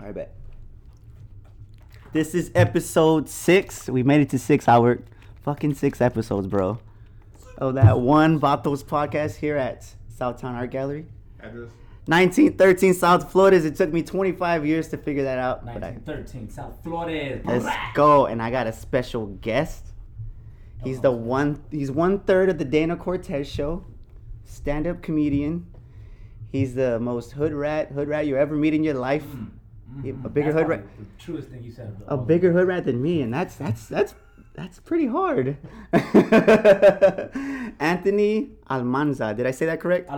I bet. This is episode six. We made it to six, Howard. Fucking six episodes, bro. Oh, that one Vatos podcast here at Southtown Art Gallery. Address? 1913 South Flores. It took me 25 years to figure that out. But I, 1913, South Florida. let's go. And I got a special guest. He's the uh-huh. one. He's one third of the Dana Cortez show. Stand-up comedian. He's the most hood rat, hood rat you ever meet in your life. Mm. He- A bigger That's hood rat. The truest thing you said. a bigger hood rat than me, and that's that's that's that's pretty hard. Anthony Almanza, did I say that correct?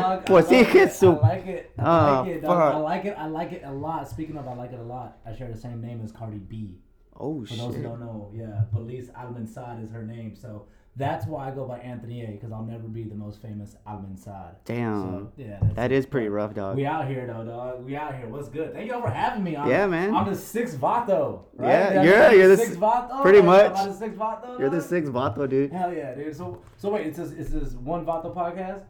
Dog. I pues sí, like it, Jesús. I like it. I Oh, like it. I like it. I like it a lot. Speaking of, I like it a lot. I share the same name as Cardi B. Oh For those who don't know, yeah, Felice Almanzar is her name. So that's why I go by Anthony A. Because I'll never be the most famous Almanzar. Damn, So, yeah, that's that is pretty rough, dog. We out here though, dog. We out here. What's good? Thank y'all for having me on. Yeah, man. I'm the sixth Vato. Right? Yeah, I you're- the sixth Vato. pretty much. the sixth Vato. You're the sixth Vato, dude. Hell yeah, dude. So so wait, it's this it's this one Vato podcast.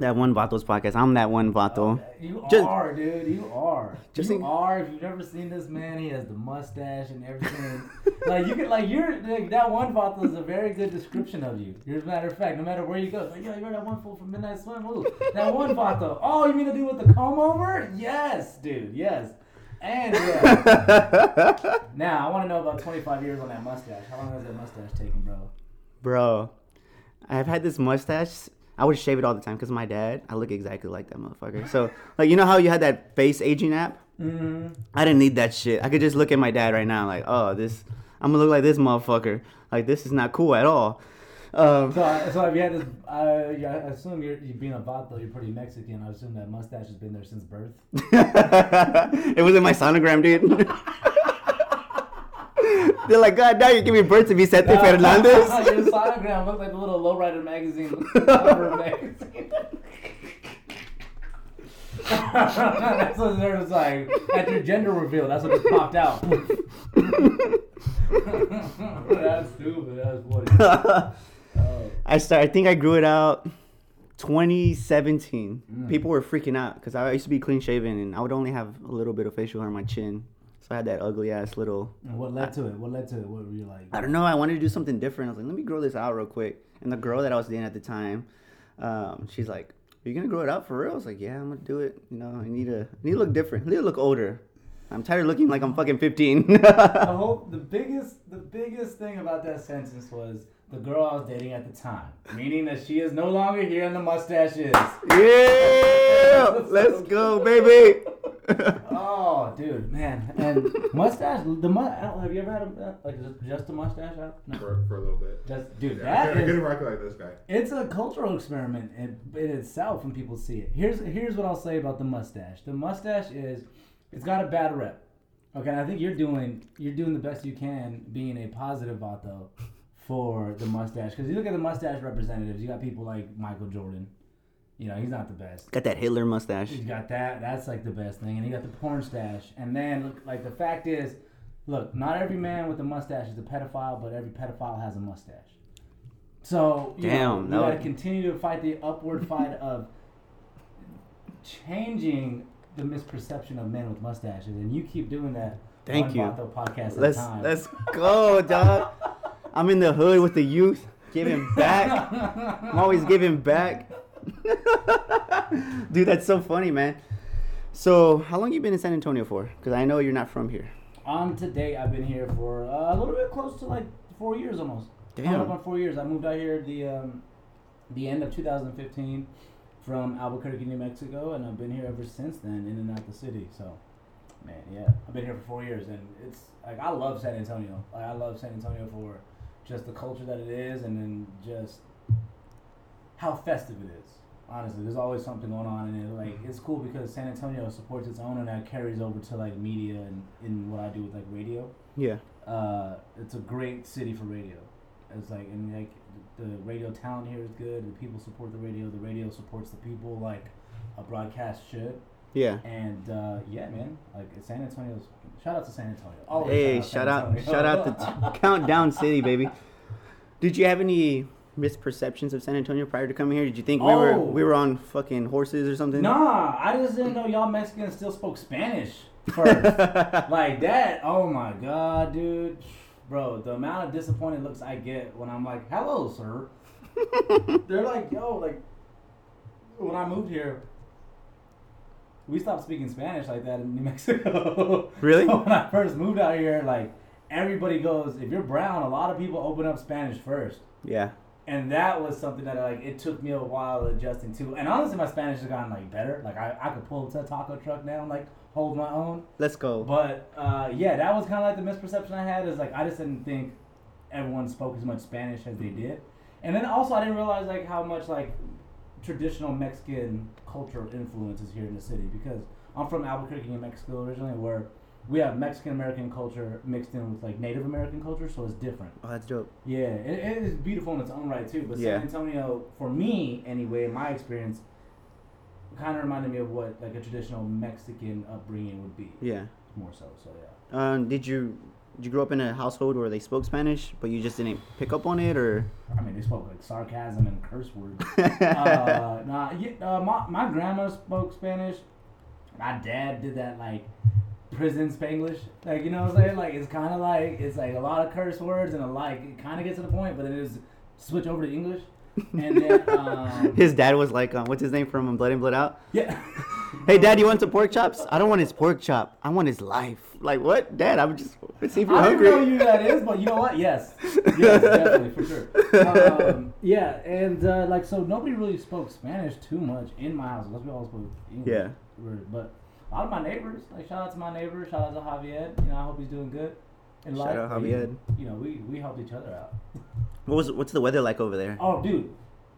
That one Vato's podcast. I'm that one Vato. You Just- are, dude. You are. Just you think- are. If you've never seen this man, he has the mustache and everything. like you can, like you're like that one Vato is a very good description of you. As a matter of fact, no matter where you go, it's like yo, you're that one fool from Midnight Swim. Ooh, that one Vato. Oh, you mean the dude with the comb over? Yes, dude. Yes. And yeah. now I want to know about 25 years on that mustache. How long has that mustache taken, bro? Bro, I've had this mustache. I would shave it all the time because my dad. I look exactly like that motherfucker. So, like, you know how you had that face aging app? Mm-hmm. I didn't need that shit. I could just look at my dad right now, like, oh, this. I'm gonna look like this motherfucker. Like, this is not cool at all. Um, So, so if you had this, uh, yeah, I assume you're you being a vato, you're pretty Mexican. I assume that mustache has been there since birth. it was in my sonogram, dude. They're like, God damn, you give me birth to Vicente Fernandez. Your sonogram looked like the little lowrider magazine. magazine. that's what there was like at your gender reveal. That's what just popped out. that's stupid. That's funny. Oh. I start. I think I grew it out 2017. Mm. People were freaking out because I used to be clean shaven and I would only have a little bit of facial hair on my chin, so I had that ugly ass little. And what led to it? What led to it? What were you like? I don't know. I wanted to do something different. I was like, let me grow this out real quick. And the girl that I was dating at the time, um, she's like, "Are you gonna grow it out for real?" I was like, "Yeah, I'm gonna do it. You know, I need to I need to look different. I need to look older. I'm tired of looking like I'm fucking 15." the whole the biggest the biggest thing about that sentence was the girl I was dating at the time, meaning that she is no longer here and the mustache is. yeah, let's go, baby. Oh, dude, man, and mustache. The mu- have you ever had a uh, like just, just a mustache? No. For, for a little bit. Just, dude, Yeah, that I couldn't is. rock like this guy. It's a cultural experiment in, in itself when people see it. Here's here's what I'll say about the mustache. The mustache is, it's got a bad rep. Okay, I think you're doing you're doing the best you can being a positive vato for the mustache because you look at the mustache representatives. You got people like Michael Jordan. You know he's not the best. Got that Hitler mustache. He's got that. That's like the best thing. And he got the porn stash. And then, look, like, the fact is, look, not every man with a mustache is a pedophile, but every pedophile has a mustache. So, you Damn, know, you that got to continue to fight the upward fight of changing the misperception of men with mustaches. And you keep doing that. Thank you. Podcast Let's at a time. let's go, dog. I'm in the hood with the youth, giving back. I'm always giving back. Dude, that's so funny, man. So, how long you been in San Antonio for? Because I know you're not from here. On today, I've been here for uh, a little bit close to like four years almost. Damn. four years. I moved out here the um, the end of 2015 from Albuquerque, New Mexico, and I've been here ever since then, in and out the city. So, man, yeah, I've been here for four years, and it's like I love San Antonio. Like I love San Antonio for just the culture that it is, and then just how festive it is. Honestly, there's always something going on, and it, like it's cool because San Antonio supports its own, and that carries over to like media and in what I do with like radio Yeah. uh, it's a great city for radio. It's like and like the radio talent here is good. The people support the radio. The radio supports the people like a broadcast should. Yeah. And uh, yeah, man, like San Antonio's. Shout out to San Antonio. Always Hey, San shout out, shout out to t- Countdown City, baby. Did you have any misperceptions of San Antonio prior to coming here? Did you think we were Oh. we were on fucking horses or something? Nah, I just didn't know y'all Mexicans still spoke Spanish first. like that. Oh my god, dude. Bro, the amount of disappointed looks I get when I'm like, "Hello, sir." They're like, "Yo, like." When I moved here, we stopped speaking Spanish like that in New Mexico. Really? So when I first moved out here, like everybody goes, if you're brown, a lot of people open up Spanish first. yeah. And that was something that like it took me a while adjusting to. And honestly, my Spanish has gotten like better. Like I, I could pull up to a taco truck now and like hold my own. Let's go. But uh, yeah, that was kind of like the misperception I had is like I just didn't think everyone spoke as much Spanish as they did. And then also I didn't realize like how much like traditional Mexican cultural influence is here in the city because I'm from Albuquerque, New Mexico originally, where we have Mexican American culture mixed in with like Native American culture, so it's different. oh, that's dope. Yeah, it, it is beautiful in its own right too. But Yeah. San Antonio, for me anyway, my experience, kind of reminded me of what like a traditional Mexican upbringing would be. Yeah. More so, so yeah. Um, did you did you grow up in a household where they spoke Spanish, but you just didn't pick up on it, or? I mean, they spoke like sarcasm and curse words. uh, nah, yeah, uh, my my grandma spoke Spanish. My dad did that like prison Spanglish. Like you know what I'm saying? Like it's kind of like it's like a lot of curse words and a like it kind of gets to the point, but then it is switch over to English. And then um, his dad was like, um, what's his name from Blood In Blood Out? yeah. Hey, dad, you want some pork chops? I don't want his pork chop. I want his life. Like what, dad? I'm just let's see if you're I don't know who that is, but you know what? Yes, yes, definitely for sure. Um, yeah, and uh, like so, nobody really spoke Spanish too much in my house. Unless we all spoke English. Yeah. But a lot of my neighbors, like shout out to my neighbor, shout out to Javier. You know, I hope he's doing good. In Shout life. out Javier. You know, we we helped each other out. What was what's the weather like over there? Oh, dude,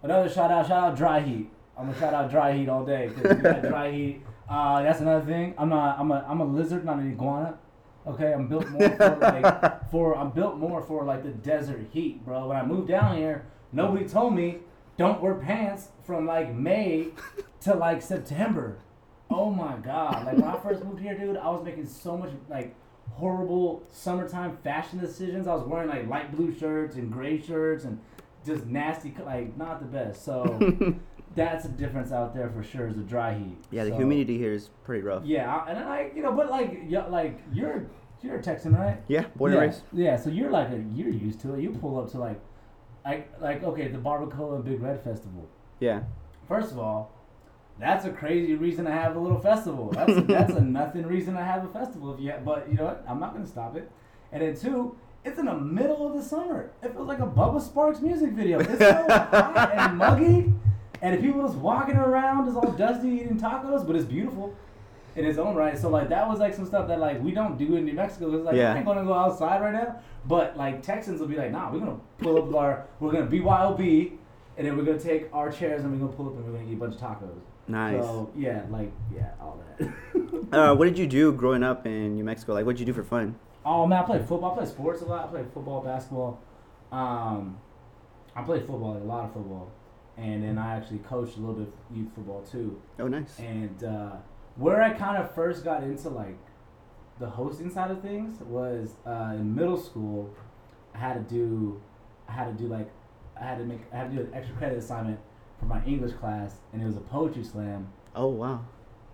another shout out, shout out dry heat. I'm gonna shout out dry heat all day because we got dry heat. Uh, that's another thing. I'm not. I'm a. I'm a lizard, not an iguana. Okay, I'm built more for like for. I'm built more for like the desert heat, bro. When I moved down here, nobody told me don't wear pants from like May to like September. Oh my god! Like when I first moved here, dude, I was making so much like horrible summertime fashion decisions. I was wearing like light blue shirts and gray shirts and just nasty, like not the best. So that's a difference out there for sure. Is the dry heat. yeah, the So, humidity here is pretty rough. Yeah, I- and then like you know, but like yeah, like you're you're a Texan, right? Yeah, born yeah, and raised. Yeah, so you're like a, you're used to it. You pull up to like, like like okay, the Barbacoa and Big Red Festival. Yeah, First of all, that's a crazy reason to have a little festival. That's that's a nothing reason to have a festival if you. Have, but you know what? I'm not gonna stop it. And then two, it's in the middle of the summer. It feels like a Bubba Sparxxx music video. It's so hot and muggy, and the people just walking around, just all dusty, eating tacos. But it's beautiful in its own right. So like that was like some stuff that like we don't do in New Mexico. It's like Yeah. I ain't gonna go outside right now. But like Texans will be like, nah, we're gonna pull up our, we're gonna BYOB, and then we're gonna take our chairs and we're gonna pull up and we're gonna eat a bunch of tacos. Nice. So yeah, like yeah, all that. Uh, what did you do growing up in New Mexico? Like, what did you do for fun? oh man, I played football. I played sports a lot. I played football, basketball. Um, I played football, like a lot of football, and then I actually coached a little bit of youth football too. Oh, nice. And uh, where I kind of first got into like the hosting side of things was uh, in middle school. I had to do, I had to do like, I had to make, I had to do an extra credit assignment for my English class, and it was a poetry slam. Oh, wow.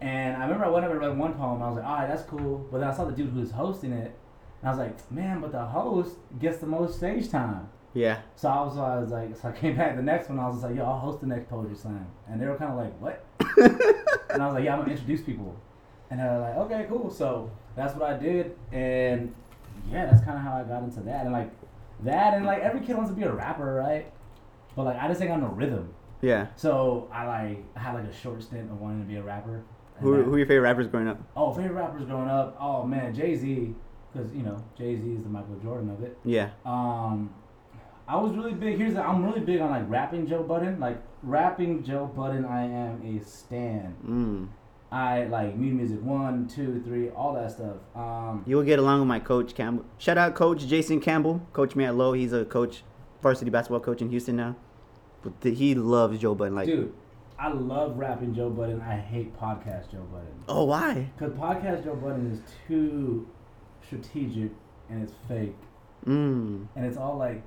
And I remember I went up and read one poem. I was like, all right, that's cool. But then I saw the dude who was hosting it, and I was like, man, but the host gets the most stage time. Yeah. So I was, I was like, so I came back the next one. I was just like, yo, I'll host the next poetry slam, and they were kind of like, what? and I was like, yeah, I'm gonna introduce people, and they were like, okay, cool. So that's what I did, and yeah, that's kind of how I got into that, and like that, and like every kid wants to be a rapper, right? But like I just ain't got no rhythm, Yeah. so I like I had like a short stint of wanting to be a rapper. Who, that- who are your favorite rappers growing up? Oh, favorite rappers growing up. Oh man, Jay Z, because you know Jay Z is the Michael Jordan of it. Yeah. Um, I was really big. Here's the, I'm really big on like rapping Joe Budden. Like rapping Joe Budden, I am a stan. Mm. I like Music one, two, three, all that stuff. Um, You will get along with my coach Campbell. Shout out Coach Jason Campbell. Coach me at Low. He's a coach, varsity basketball coach in Houston now. But he loves Joe Budden. Like, dude, I love rapping Joe Budden. I hate podcast Joe Budden. oh, why? Cause podcast Joe Budden is too strategic and it's fake Mm. and it's all like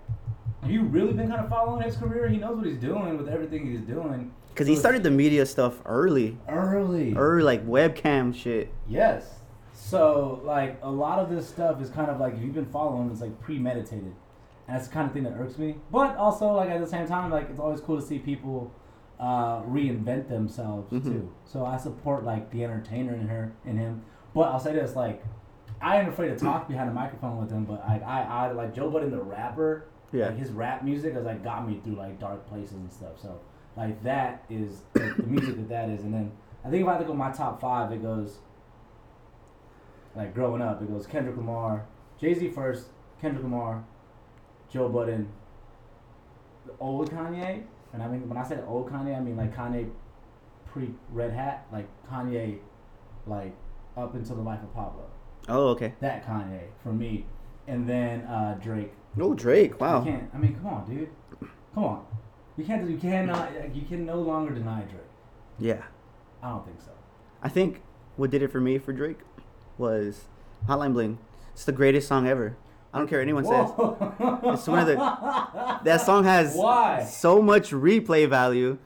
Have you really been kind of following his career? He knows what he's doing with everything he's doing. Cause he started the media stuff early, early. early like webcam shit. Yes. So like a lot of this stuff is kind of like if you've been following, it's like premeditated, and that's the kind of thing that irks me. But also like at the same time, like it's always cool to see people uh, reinvent themselves Mhm. too. So I support like the entertainer in her in him. But I'll say this like. I ain't afraid to talk behind a microphone with him, but I, I, I like Joe Budden, the rapper. Yeah. Like his rap music has like got me through like dark places and stuff. So like that is like, the music that that is, and then I think if I think of my top five, it goes like growing up. It goes Kendrick Lamar, Jay Z first, Kendrick Lamar, Joe Budden, the old Kanye, and I mean when I say the old Kanye, I mean like Kanye pre Red Hat, like Kanye, like up until the life of Pablo. Oh, okay. That Kanye for me, and then uh, Drake. Oh, Drake. Wow. You can't. I mean, come on, dude. Come on. You can't. You cannot. like, You can no longer deny Drake. Yeah. I don't think so. I think what did it for me for Drake was Hotline Bling. It's the greatest song ever. I don't care what anyone says. Whoa. It's one of the- That song has Why? so much replay value.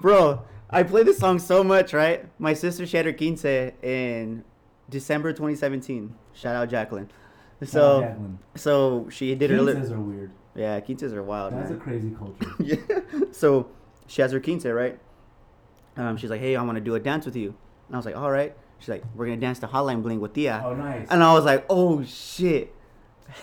Bro, I play this song so much, right? My sister she had her quince in December 2017. Shout out Jacqueline. So Jacqueline. so she did her li- Quinces are weird. Yeah, quinces are wild, That's a crazy culture. yeah. So she has her quince, right? Um, she's like, "Hey, I want to do a dance with you." And I was like, "All right." She's like, "We're gonna dance to Hotline Bling with Tia." Oh, nice. And I was like, "Oh shit,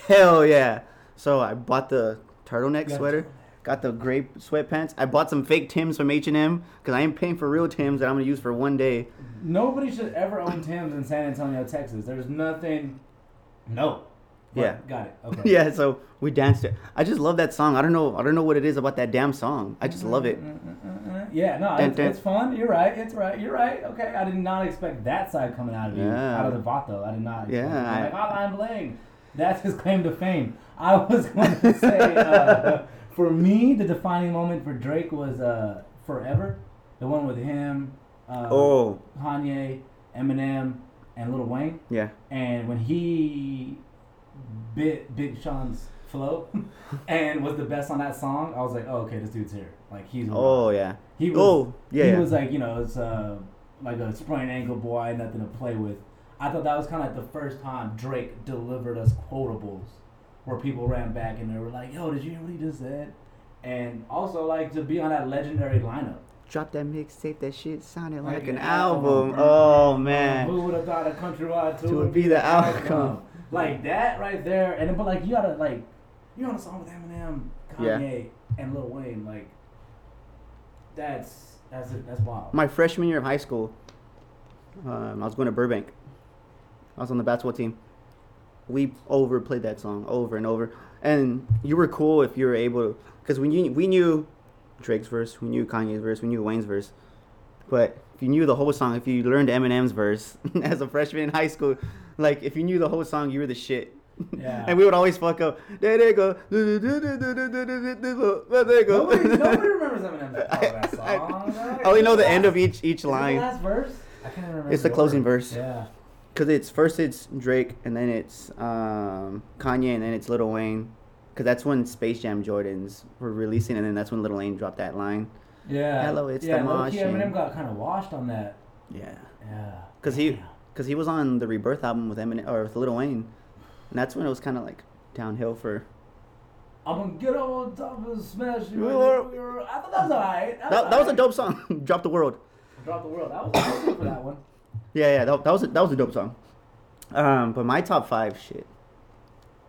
hell yeah!" So I bought the turtleneck Yeah. sweater, got the gray sweatpants. I bought some fake Tims from H and M because I ain't paying for real Tims that I'm gonna use for one day. Nobody should ever own Tim's in San Antonio, Texas. There's nothing. No. But Yeah. Got it. Okay. Yeah, so we danced it. I just love that song. I don't know. I don't know what it is about that damn song. I just love it. Yeah, no, Dun, it's, dun. it's fun. You're right. It's right. You're right. Okay, I did not expect that side coming out of you, Yeah. out of the Vato. I did not. Yeah. I'm I- like ah, Hotline Bling. That's his claim to fame. I was going to say, uh, for me, the defining moment for Drake was uh, "Forever," the one with him, uh, Oh, Kanye, Eminem, and Lil Wayne. yeah. And when he bit Big Sean's flow and was the best on that song, I was like, oh, okay, this dude's here. Like he's Oh, yeah. he was Oh, yeah. he yeah. was like you know it's uh like a sprained ankle boy, nothing to play with. I thought that was kind of like the first time Drake delivered us quotables where people ran back and they were like, yo, did you hear what he just said? And also like to be on that legendary lineup. Drop that mixtape. That shit sounded like, Like an an album. album. Oh man. who would have thought a countrywide tour To would be the outcome. Like that right there, and then, but like you gotta like you're on a song with Eminem, Yeah. Kanye, and Lil Wayne. Like that's that's that's wild. My freshman year of high school, um, I was going to Burbank. I was on the basketball team. We overplayed that song over and over, and you were cool if you were able to, because we knew we knew Drake's verse, we knew Kanye's verse, we knew Wayne's verse, but if you knew the whole song, if you learned Eminem's verse as a freshman in high school, like if you knew the whole song, you were the shit. Yeah. and we would always fuck up. There they go. There they go. Nobody, nobody remembers Eminem's part of oh, that I- song. I only know the end of each each line. The last verse. I can't remember. It's the closing verse. Yeah. Cause it's first it's Drake and then it's um, Kanye and then it's Lil Wayne. Cause that's when Space Jam Jordans were releasing and then that's when Lil Wayne dropped that line. Yeah. Hello, it's yeah, the low-key, Martian. Eminem got kind of washed on that. Yeah. Yeah. Cause he cause he was on the Rebirth album with Eminem or with Lil Wayne, and that's when it was kind of like downhill for. I'm gonna get on top of the smash. You. I thought that was alright. That, that was a dope song. Drop the world. Drop the world. That was I was good for that one. Yeah, yeah, that, that was a, that was a dope song. Um, but my top five shit.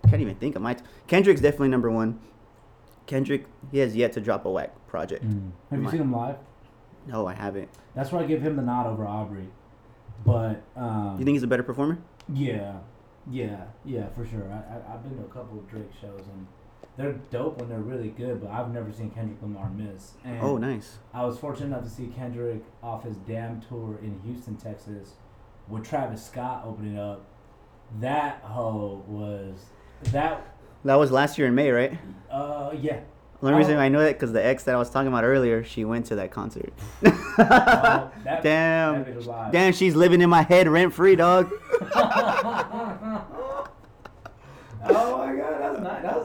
Can't even think of my. T- Kendrick's definitely number one. Kendrick, he has yet to drop a whack project. Have you My- seen him live? No, I haven't. That's where I give him the nod over Aubrey. But um, You think he's a better performer? Yeah, yeah, yeah, for sure. I, I I've been to a couple of Drake shows and they're dope when they're really good. But I've never seen Kendrick Lamar miss. And Oh, nice. I was fortunate enough to see Kendrick off his damn tour in Houston, Texas, with Travis Scott opening up. That hoe was that. That was last year in May, right? Uh, yeah. The only reason Oh. I know that because the ex that I was talking about earlier, she went to that concert. Oh, that, Damn. That bitch was live. Damn, she's living in my head rent free, dog. oh my god,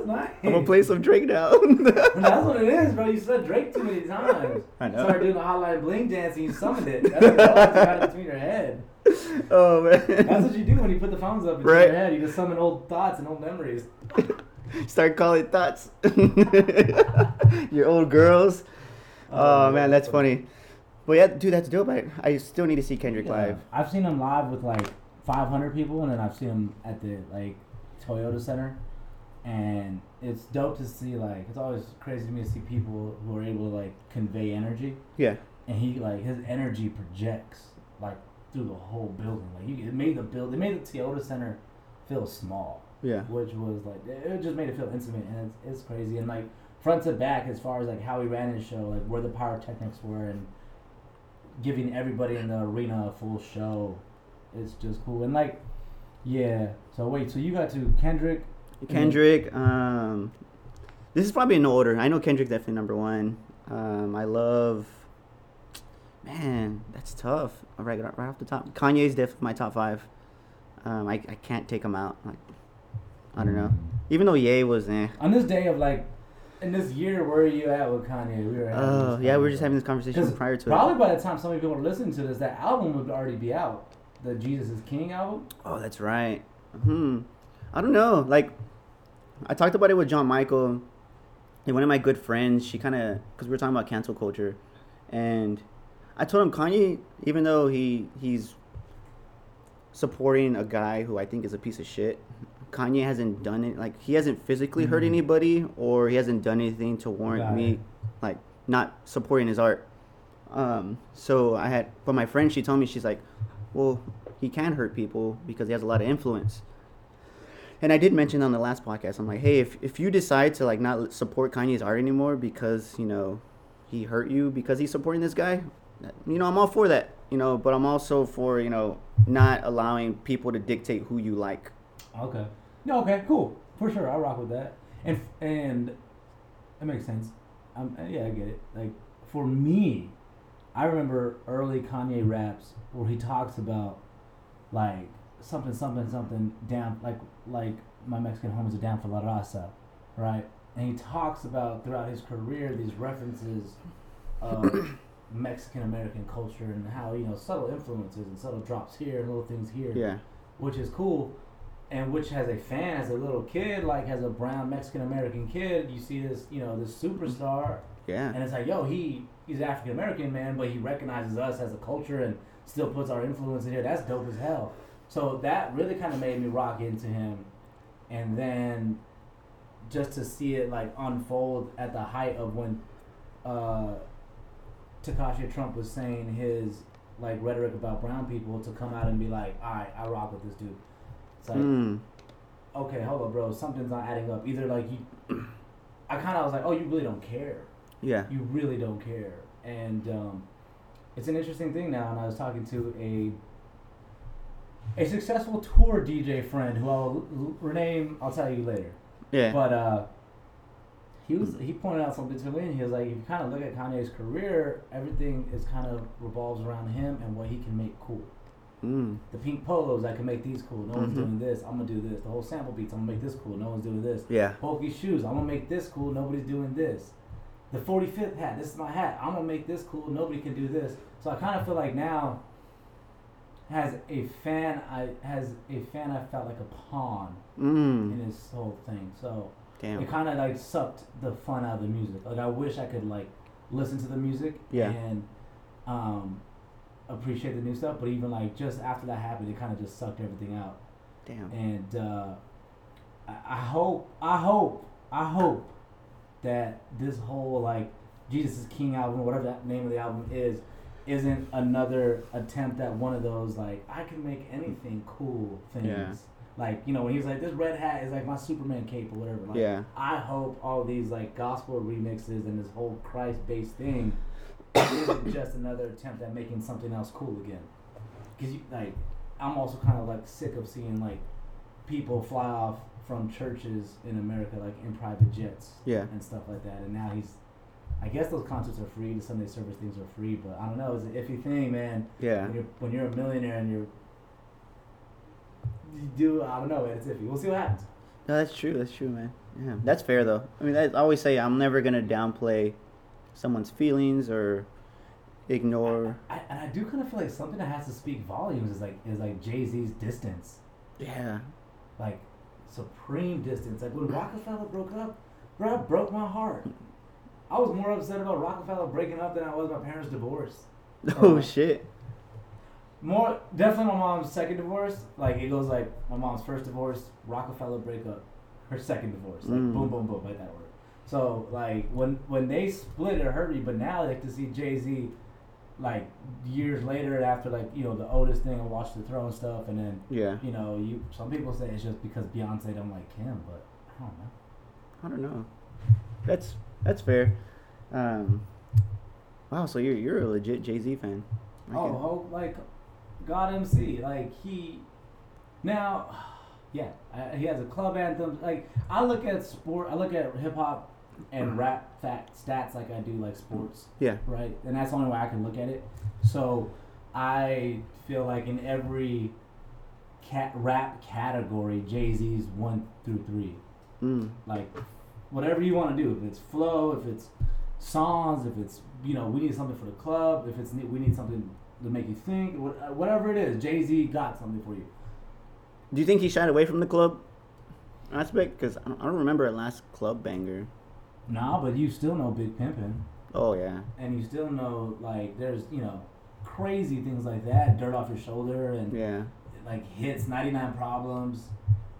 nice. I'm gonna play some Drake now. That's what it is, bro. You said Drake too many times. I know. Started doing the hotline bling dance and you summoned it. That's what got it between your head. oh man. That's what you do when you put the phones up between Right. your head. You just summon old thoughts and old memories. Start calling thoughts. Your old girls. Oh, oh man, that's funny. But yeah, dude, that's dope. I, I still need to see Kendrick Yeah. live. I've seen him live with like 500 people, and then I've seen him at the like Toyota Center, and it's dope to see. Like, it's always crazy to me to see people who are able to like convey energy, Yeah. and he like his energy projects like through the whole building. Like, he, it made the build, it made the Toyota Center feel small, Yeah. which was like it it just made it feel intimate, and it's, it's crazy. And like front to back, as far as like how he ran his show, like where the pyrotechnics were, and giving everybody in the arena a full show. It's just cool. And like, yeah. So wait, so you got to Kendrick. Kendrick. Um, this is probably in no order. I know Kendrick definitely number one. Um, I love. Man, that's tough. Right, right off the top, Kanye's definitely my top five. Um, I, I can't take him out. Like, I don't know. Even though Ye was eh. On this day of like, in this year, where are you at with Kanye? We were. Oh this yeah, we were just having this conversation prior to it. Probably by the time some of people are listening to this, that album would already be out. The Jesus is King album. Oh, that's right. Hmm. I don't know. Like, I talked about it with John Michael, and one of my good friends. She kind of because we were talking about cancel culture, and I told him Kanye, even though he he's supporting a guy who I think is a piece of shit. Kanye hasn't done it. Like he hasn't physically hurt Mhm. anybody, or he hasn't done anything to warrant Got me, it. like not supporting his art. Um. So I had, but my friend, she told me she's like, well, he can hurt people because he has a lot of influence. And I did mention on the last podcast, I'm like, hey, if, if you decide to like not support Kanye's art anymore because you know he hurt you because he's supporting this guy, you know, I'm all for that, you know, but I'm also for you know not allowing people to dictate who you like. Okay. No. Okay. Cool. For sure, I'll rock with that. And and it makes sense. Um. Yeah, I get it. Like for me, I remember early Kanye raps where he talks about like something, something, something down, like like my Mexican home is a down for La Raza, right? And he talks about throughout his career these references of Mexican American culture and how you know subtle influences and subtle drops here and little things here Yeah, which is cool, and which has a fan as a little kid, like as a brown Mexican American kid, you see this, you know, this superstar, yeah, and it's like, yo, he he's African American man, but he recognizes us as a culture and still puts our influence in here. That's dope as hell. So that really kind of made me rock into him, and then just to see it like unfold at the height of when uh, Takashi Trump was saying his like rhetoric about brown people to come out and be like, all right, I rock with this dude. It's like, mm, okay, hold up, bro, something's not adding up. Either like you, I kind of was like, oh, you really don't care. yeah, You really don't care, and um, it's an interesting thing now. And I was talking to a a successful tour DJ friend who I'll rename. I'll tell you later. yeah, But uh, he was he pointed out something to me, and he was like, if you kind of look at Kanye's career, everything is kind of revolves around him and what he can make cool. mm, The pink polos, I can make these cool. No one's Mhm. doing this. I'm gonna do this. The whole sample beats, I'm gonna make this cool. No one's doing this. yeah, Bulky shoes, I'm gonna make this cool. Nobody's doing this. The 45th hat, this is my hat. I'm gonna make this cool. Nobody can do this. So I kind of feel like now has a fan. I has a fan. I felt like a pawn in this whole thing. So damn, it kind of like sucked the fun out of the music. Like I wish I could like listen to the music Yeah. and um, appreciate the new stuff. But even like just after that happened, it kind of just sucked everything out. damn, And uh, I, I hope, I hope, I hope that this whole like Jesus is King album, whatever that name of the album is, isn't another attempt at one of those like I can make anything cool things. Yeah. Like you know when he's like this red hat is like my Superman cape or whatever. Like, yeah, I hope all these like gospel remixes and this whole Christ based thing isn't just another attempt at making something else cool again. Because you like, I'm also kind of like sick of seeing like people fly off from churches in America like in private jets yeah, and stuff like that. And now he's, I guess those concerts are free. The Sunday service things are free, but I don't know. It's an iffy thing, man. yeah, When you're when you're a millionaire and you're you do I don't know, man. It's iffy. We'll see what happens. No, that's true. That's true, man. Yeah, that's fair though. I mean, I always say I'm never gonna downplay someone's feelings or ignore. I, and I do kind of feel like something that has to speak volumes is like is like Jay Z's distance, Yeah, like supreme distance. Like when Roc-A-Fella broke up, bro, broke my heart. I was more upset about Roc-A-Fella breaking up than I was my parents' divorce. Oh shit. More definitely my mom's second divorce. Like it goes like my mom's first divorce, Roc-A-Fella breakup, her second divorce. Like Mm. boom, boom, boom, like that word. So like when when they split, it hurt me. But now like to see Jay Z, like years later after like you know the Otis thing and Watch the Throne stuff, and then Yeah. you know you some people say it's just because Beyonce don't like him, but I don't know. I don't know. That's that's fair. Um, wow. So you're you're a legit Jay Z fan. I Oh, oh, like God MC, like he now, yeah, uh, he has a club anthem. Like I look at sport, I look at hip hop and rap fact stats like I do like sports, yeah. right? And that's the only way I can look at it. So I feel like in every cat rap category, Jay Z's one through three. Mm. Like whatever you want to do, if it's flow, if it's songs, if it's you know we need something for the club, if it's we need something to make you think, uh, whatever it is, Jay Z got something for you. Do you think he shied away from the club aspect? Because I don't, I don't remember a last club banger. Nah, but you still know Big Pimpin', Oh yeah. and you still know like there's you know crazy things like that, Dirt Off Your Shoulder, and Yeah. like hits, 99 Problems,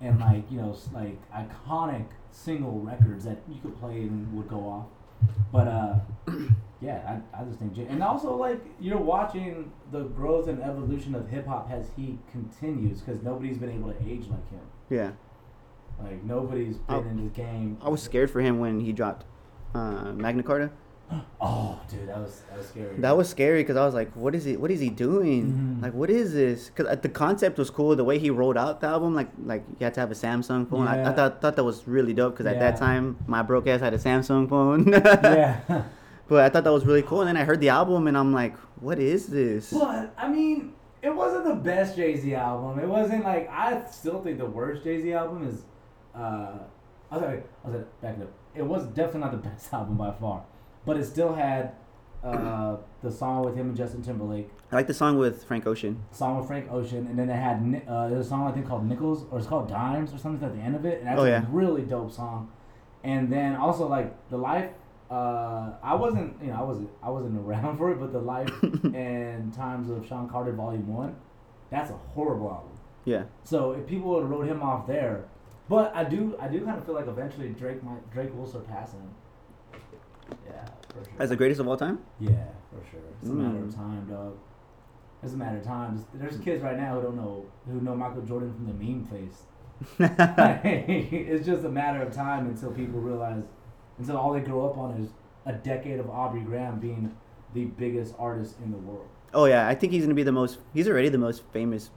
and like you know like iconic single records that you could play and would go off. But uh, yeah, I, I just think, and also like you're watching the growth and evolution of hip hop as he continues because nobody's been able to age like him. Yeah. Like nobody's been I- in this game. I was scared for him when he dropped uh, Magna Carta. Oh, dude, that was that was scary. That was scary because I was like, "What is he? What is he doing? Mhm. Like, what is this?" Because the concept was cool. The way he rolled out the album, like, like you had to have a Samsung phone. I, I thought thought that was really dope because at that time my broke ass had a Samsung phone. yeah. But I thought that was really cool. And then I heard the album and I'm like, "What is this?" But I mean, it wasn't the best Jay Z album. It wasn't like I still think the worst Jay Z album is. Uh, I was like, I was like, back up. It was definitely not the best album by far, but it still had uh, the song with him and Justin Timberlake, I like the song with Frank Ocean. song with Frank Ocean, and then it had uh, there's a song I think called Nickels or it's called Dimes or something at the end of it, and that's Oh, a really dope song. And then also like the life. Uh, I wasn't, you know, I wasn't, I wasn't around for it, but the life and times of Sean Carter Volume One, that's a horrible album. Yeah. So if people would have wrote him off there, but I do, I do kind of feel like eventually Drake might, Drake will surpass him. Yeah, for sure. As the greatest of all time? yeah, for sure. It's a matter of Mm. time, dog. It's a matter of time. There's, kids right now who don't know who know Michael Jordan from the meme face. it's just a matter of time until people realize, until all they grow up on is a decade of Aubrey Graham being the biggest artist in the world. oh yeah, I think he's gonna be the most. He's already the most famous.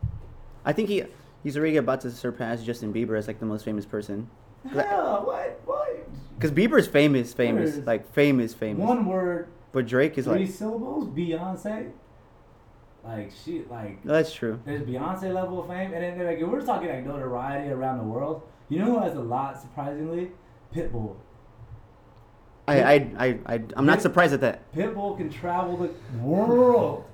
I think he he's already about to surpass Justin Bieber as like the most famous person. Hell, what? What? Because Bieber's famous, famous, There's like famous, famous. One word, But Drake is three like, syllables. Beyonce. Like she, like that's true. there's Beyonce level of fame, and then like if we're talking like notoriety around the world. You know who has a lot? Surprisingly, Pitbull. I, I, I, I, I'm not surprised at that. Pitbull can travel the world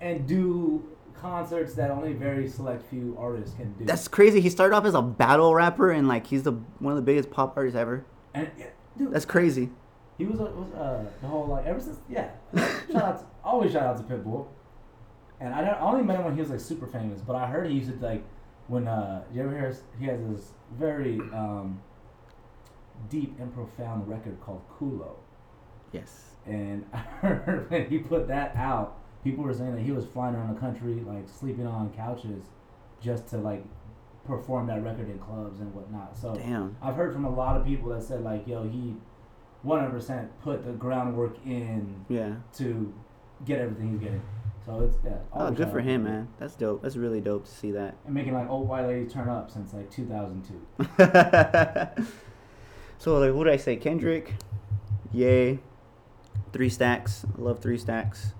and do concerts that only very select few artists can do. That's crazy. He started off as a battle rapper, and like he's the one of the biggest pop artists ever. And yeah, dude, That's crazy. he was, a, was uh, the whole like ever since yeah. shout out, to, always shout out to Pitbull. And I, don't, I only met him when he was like super famous, but I heard he used to like when uh, you ever hear he has this very um, deep and profound record called Culo. Yes. And I heard when he put that out, people were saying that he was flying around the country, like sleeping on couches, just to like perform that record in clubs and whatnot. So Damn. I've heard from a lot of people that said like, yo, he 100% put the groundwork in Yeah. to get everything he's getting. So it's yeah. Oh, good for him, man. That's dope. That's really dope to see that. And making like old white ladies turn up since like 2002. so like, what did I say? Kendrick, yay. Three stacks. I love three stacks.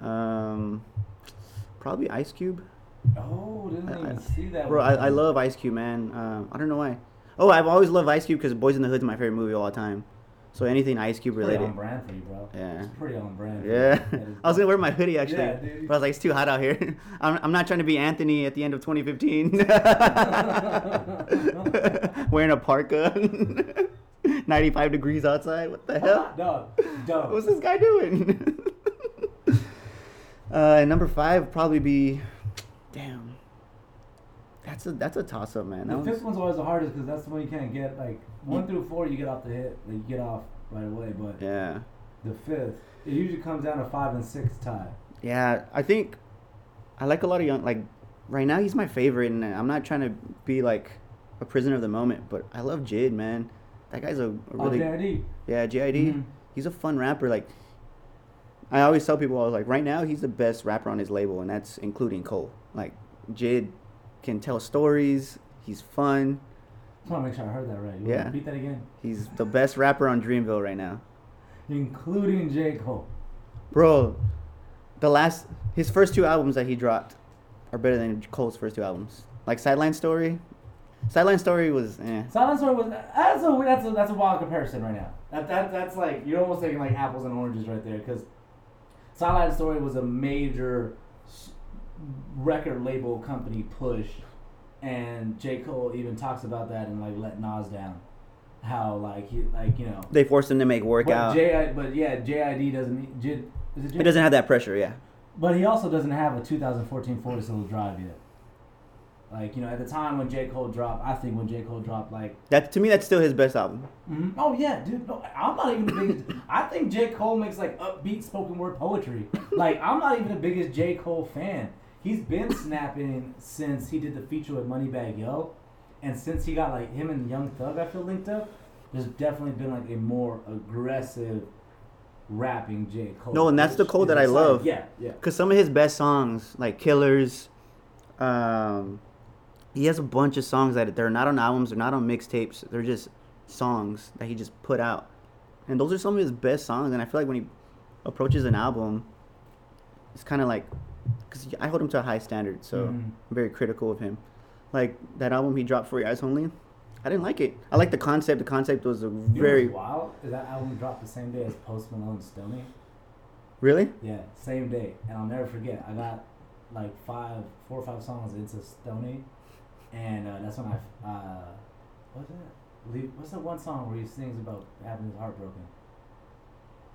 Um, probably Ice Cube. Oh, didn't I- even see that. Bro, one. I, I love Ice Cube, man. Uh, I don't know why. Oh, I've always loved Ice Cube because Boyz n the Hood is my favorite movie of all time. So anything Ice Cube related. Pretty on brand for you, bro. Yeah. It's pretty on brand. Yeah, you. That is- I was gonna wear my hoodie actually, Yeah, dude. but I was like, it's too hot out here. I'm, I'm not trying to be Anthony at the end of 2015, wearing a parka, 95 degrees outside. What the hell? Dog. Dog. What's this guy doing? uh, number five would probably be, damn. That's a that's a toss up, man. The fifth one's always the hardest because that's the one you can't get. Like one through four, you get off the hit, like you get off right away. But yeah, the fifth, it usually comes down to five and six tie. yeah. I think I like a lot of young. Like right now, he's my favorite, and I'm not trying to be like a prisoner of the moment, but I love Jid, man. That guy's a, a Oh, really Daddy. yeah JID. Mhm. He's a fun rapper. Like I always tell people, I was like, right now he's the best rapper on his label, and that's including Cole. Like Jid can tell stories. He's fun. I want to make sure I heard that right. You Yeah. Repeat that again. He's the best rapper on Dreamville right now, Including J Cole. bro. The last his first two albums that he dropped are better than Cole's first two albums. Like Sideline Story. Sideline Story was eh. Silent Story was that's a that's a that's a wild comparison right now. That that that's like you're almost taking like apples and oranges right there because Sideline Story was a major record label company push, and J Cole even talks about that and like let Nas down, how like he like you know. They forced him to make work But out. J but yeah JID doesn't J, is it J? He doesn't have that pressure, yeah. But he also doesn't have a 2014 Forest Hills Drive yet. Like you know, at the time when J Cole dropped, I think when J Cole dropped, like That to me, that's still his best album. Mhm. Oh yeah, dude. No, I'm not even the biggest. I think J Cole makes like upbeat spoken word poetry. Like I'm not even the biggest J Cole fan. He's been snapping since he did the feature with Moneybagg Yo, and since he got like him and Young Thug, I feel linked up. There's definitely been like a more aggressive rapping J Cole. No, and that's the Cole that I love. Yeah, yeah. Cause some of his best songs, like Killers, um, he has a bunch of songs that they're not on albums, they're not on mixtapes, they're just songs that he just put out, and those are some of his best songs. And I feel like when he approaches an album, it's kind of like, cause I hold him to a high standard, so Mhm. I'm very critical of him. Like that album he dropped for Your Eyes Only, I didn't like it. I like the concept. The concept was a You know very wild is that album dropped the same day as Post Malone's Stoney. really. Yeah, same day, and I'll never forget. I got like five, four or five songs into Stoney, and uh, that's when I uh, what's that? What's that one song where he sings about having his heart broken?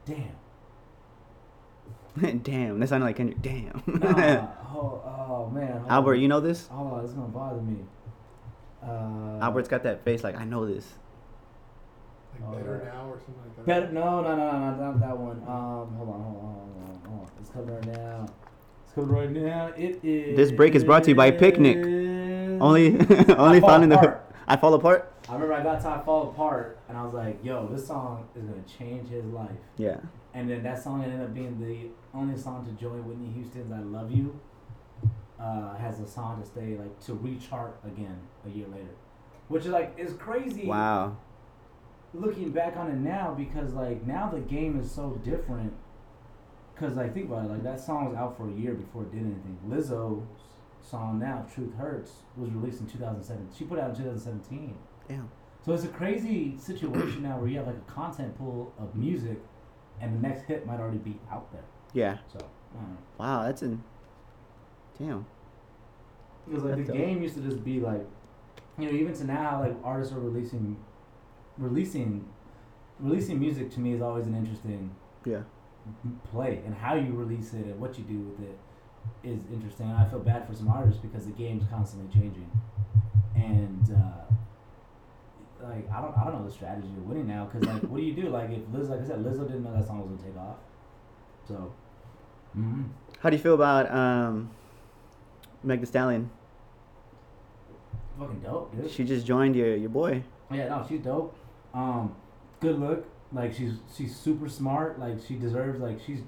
Damn. Damn, that sounded like Kendrick. Damn. Nah, oh, oh man. hold Albert, on. you know this? Hold on, it's gonna bother me. Uh, Albert's got that face like I know this. Like Oh, better yeah. now or something like that. Better, no, no, no, no, not that one. Um, hold on, hold on, hold on, hold on. It's coming right now. It's coming right now. It is. This break is brought to you by Picnic. Only, only Fall found in the. Apart. I fall apart. I remember I got to I Fall Apart, and I was like, yo, this song is going to change his life. Yeah. And then that song ended up being the only song to join Whitney Houston's I Love You. Uh, has a song to stay, like, to rechart again a year later. Which is, like, is crazy Wow. looking back on it now because, like, now the game is so different. Because, like, think about it, like, that song was out for a year before it did anything. Lizzo's song now, Truth Hurts, was released in 2007. She put it out in 2017. Damn. So it's a crazy situation now where you have like a content pool of music, and the next hit might already be out there. Yeah. So. Wow. That's an. Damn. because like That's the dope. game used to just be like, you know, even to now, like artists are releasing, releasing, releasing music. To me, is always an interesting Yeah. play, and how you release it and what you do with it is interesting. I feel bad for some artists because the game's constantly changing, and. uh like I don't I don't know the strategy of winning now because like what do you do like if Liz like I said Lizzo didn't know that song was gonna take off, so. Mm-hmm. How do you feel about um, Meg Thee Stallion? Fucking dope, dude. She just joined your your boy. yeah, no, she's dope. Um, good look. Like she's she's super smart. Like she deserves like she's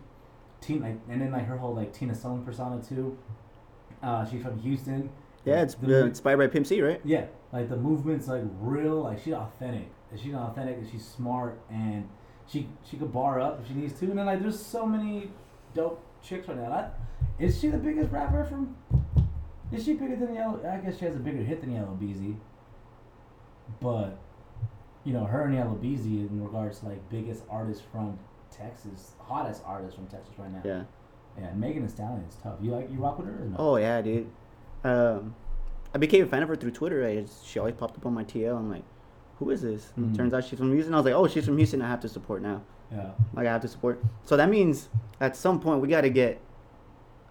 teen like and then like her whole like Tina Snow persona too. Uh, she's from Houston. Yeah, it's The- uh, inspired by Pimp C, right? Yeah, like the movement's like real. Like she's authentic. And She's authentic and she's smart and she she could bar up if she needs to. And then like there's so many dope chicks right now. I, is she the biggest rapper from? Is she bigger than Yella? I guess she has a bigger hit than Yella Beezy. but you know, her and Yella Beezy in regards to like biggest artists from Texas, hottest artist from Texas right now. Yeah. Yeah, Megan Thee Stallion is tough. You like you rock with her or no? Oh yeah, dude. Um, I became a fan of her through Twitter. I just, she always popped up on my TL. I'm like, who is this? Mhm. Turns out she's from Houston. I was like, oh, she's from Houston. I have to support now. Yeah. Like I have to support. So that means at some point we got to get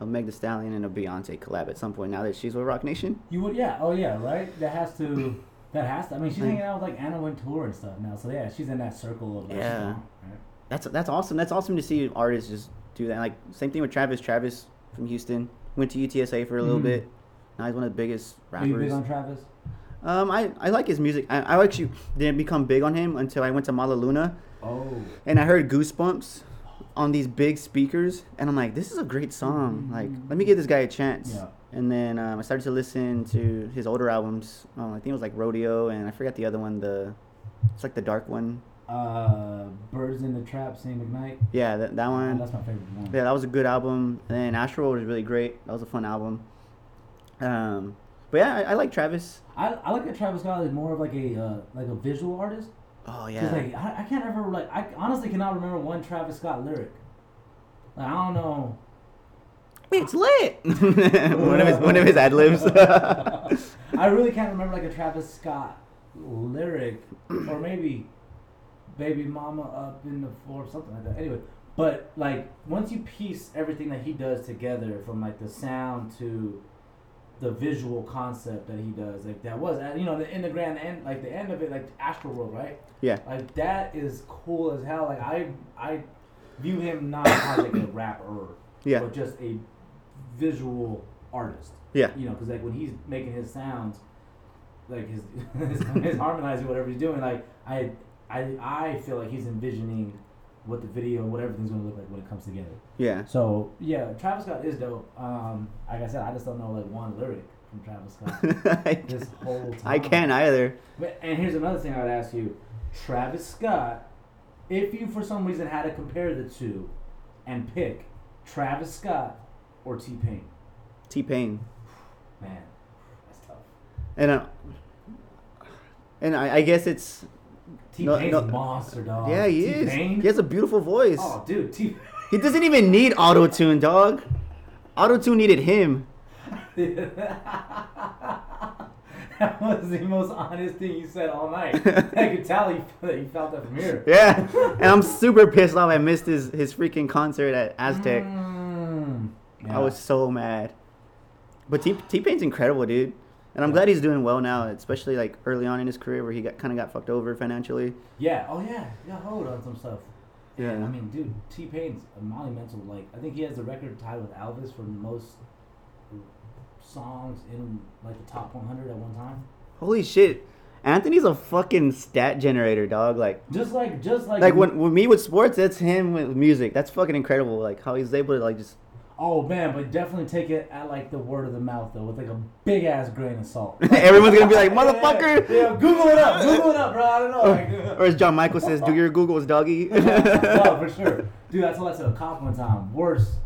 a Meg Thee Stallion and a Beyonce collab at some point. Now that she's with Roc Nation. You would, yeah. Oh yeah, right. That has to. That has to. I mean, she's hanging out with like Anna Wintour and stuff now. So yeah, she's in that circle of like, Yeah. right? That's that's awesome. That's awesome to see artists just do that. Like same thing with Travis. Travis from Houston went to UTSA for a little Mhm. bit. Now he's one of the biggest rappers. Are you big on Travis? Um, I, I like his music. I, I actually didn't become big on him until I went to Mala Luna Oh. and I heard Goosebumps on these big speakers, and I'm like, this is a great song. Like, let me give this guy a chance. Yeah. And then um, I started to listen to his older albums. Um, I think it was like Rodeo, and I forgot the other one. The it's like the dark one. Uh, Birds in the Trap, Sing McKnight. Yeah, that, that one. That's my favorite one. Yeah, that was a good album. And then Astro was really great. That was a fun album. Um, but yeah, I, I like Travis. I, I look at Travis Scott as more of like a uh, like a visual artist. Oh yeah. Cause like I, I can't ever like I honestly cannot remember one Travis Scott lyric. Like I don't know. it's lit. one of his one of his ad libs. I really can't remember like a Travis Scott lyric, or maybe "Baby Mama Up in the Floor" something like that. Anyway, but like once you piece everything that he does together, from like the sound to the visual concept that he does, like that was you know the in the grand end, like the end of it, like Astroworld, right? yeah. Like that is cool as hell. Like I I view him not as like a rapper, Yeah. but just a visual artist. Yeah. You know, because like when he's making his sounds, like his his, his harmonizing whatever he's doing, like I I I feel like he's envisioning what the video what everything's gonna look like when it comes together. Yeah. So yeah, Travis Scott is dope. Um, like I said, I just don't know like one lyric from Travis Scott I, this whole time. I can't either. But, and here's another thing I would ask you, Travis Scott. If you for some reason had to compare the two, and pick Travis Scott or T Pain, T Pain. man, that's tough. And uh, and I, I guess it's T No, Pain's no. a monster, dog. yeah he is. T-Pain? He has a beautiful voice. Oh, dude, T. He doesn't even need auto tune, dog. Auto tune needed him. that was the most honest thing you said all night. I could tell you felt that from here. Yeah. and I'm super pissed off. I missed his his freaking concert at Aztec. Mm. I was so mad. But T T Pain's incredible, dude. And I'm glad he's doing well now, especially like early on in his career where he got kind of got fucked over financially. Yeah. Oh yeah. Yeah. Hold on some stuff. Yeah. I mean, dude, T Pain's a monumental. Like, I think he has the record tied with Elvis for the most songs in like the top 100 at one time. Holy shit. Anthony's a fucking stat generator, dog. Like Just like, just like, like when with me with sports, that's him with music. That's fucking incredible. Like how he's able to like just Oh man, but definitely take it at like the word of the mouth though, with like a big ass grain of salt. everyone's gonna be like, motherfucker. Yeah, yeah, Google it up. Google it up, bro. I don't know. Like, Or as John Michael says, do your Googles, doggy. no, for sure. Dude, that's what I told that to a cop one time. Worse.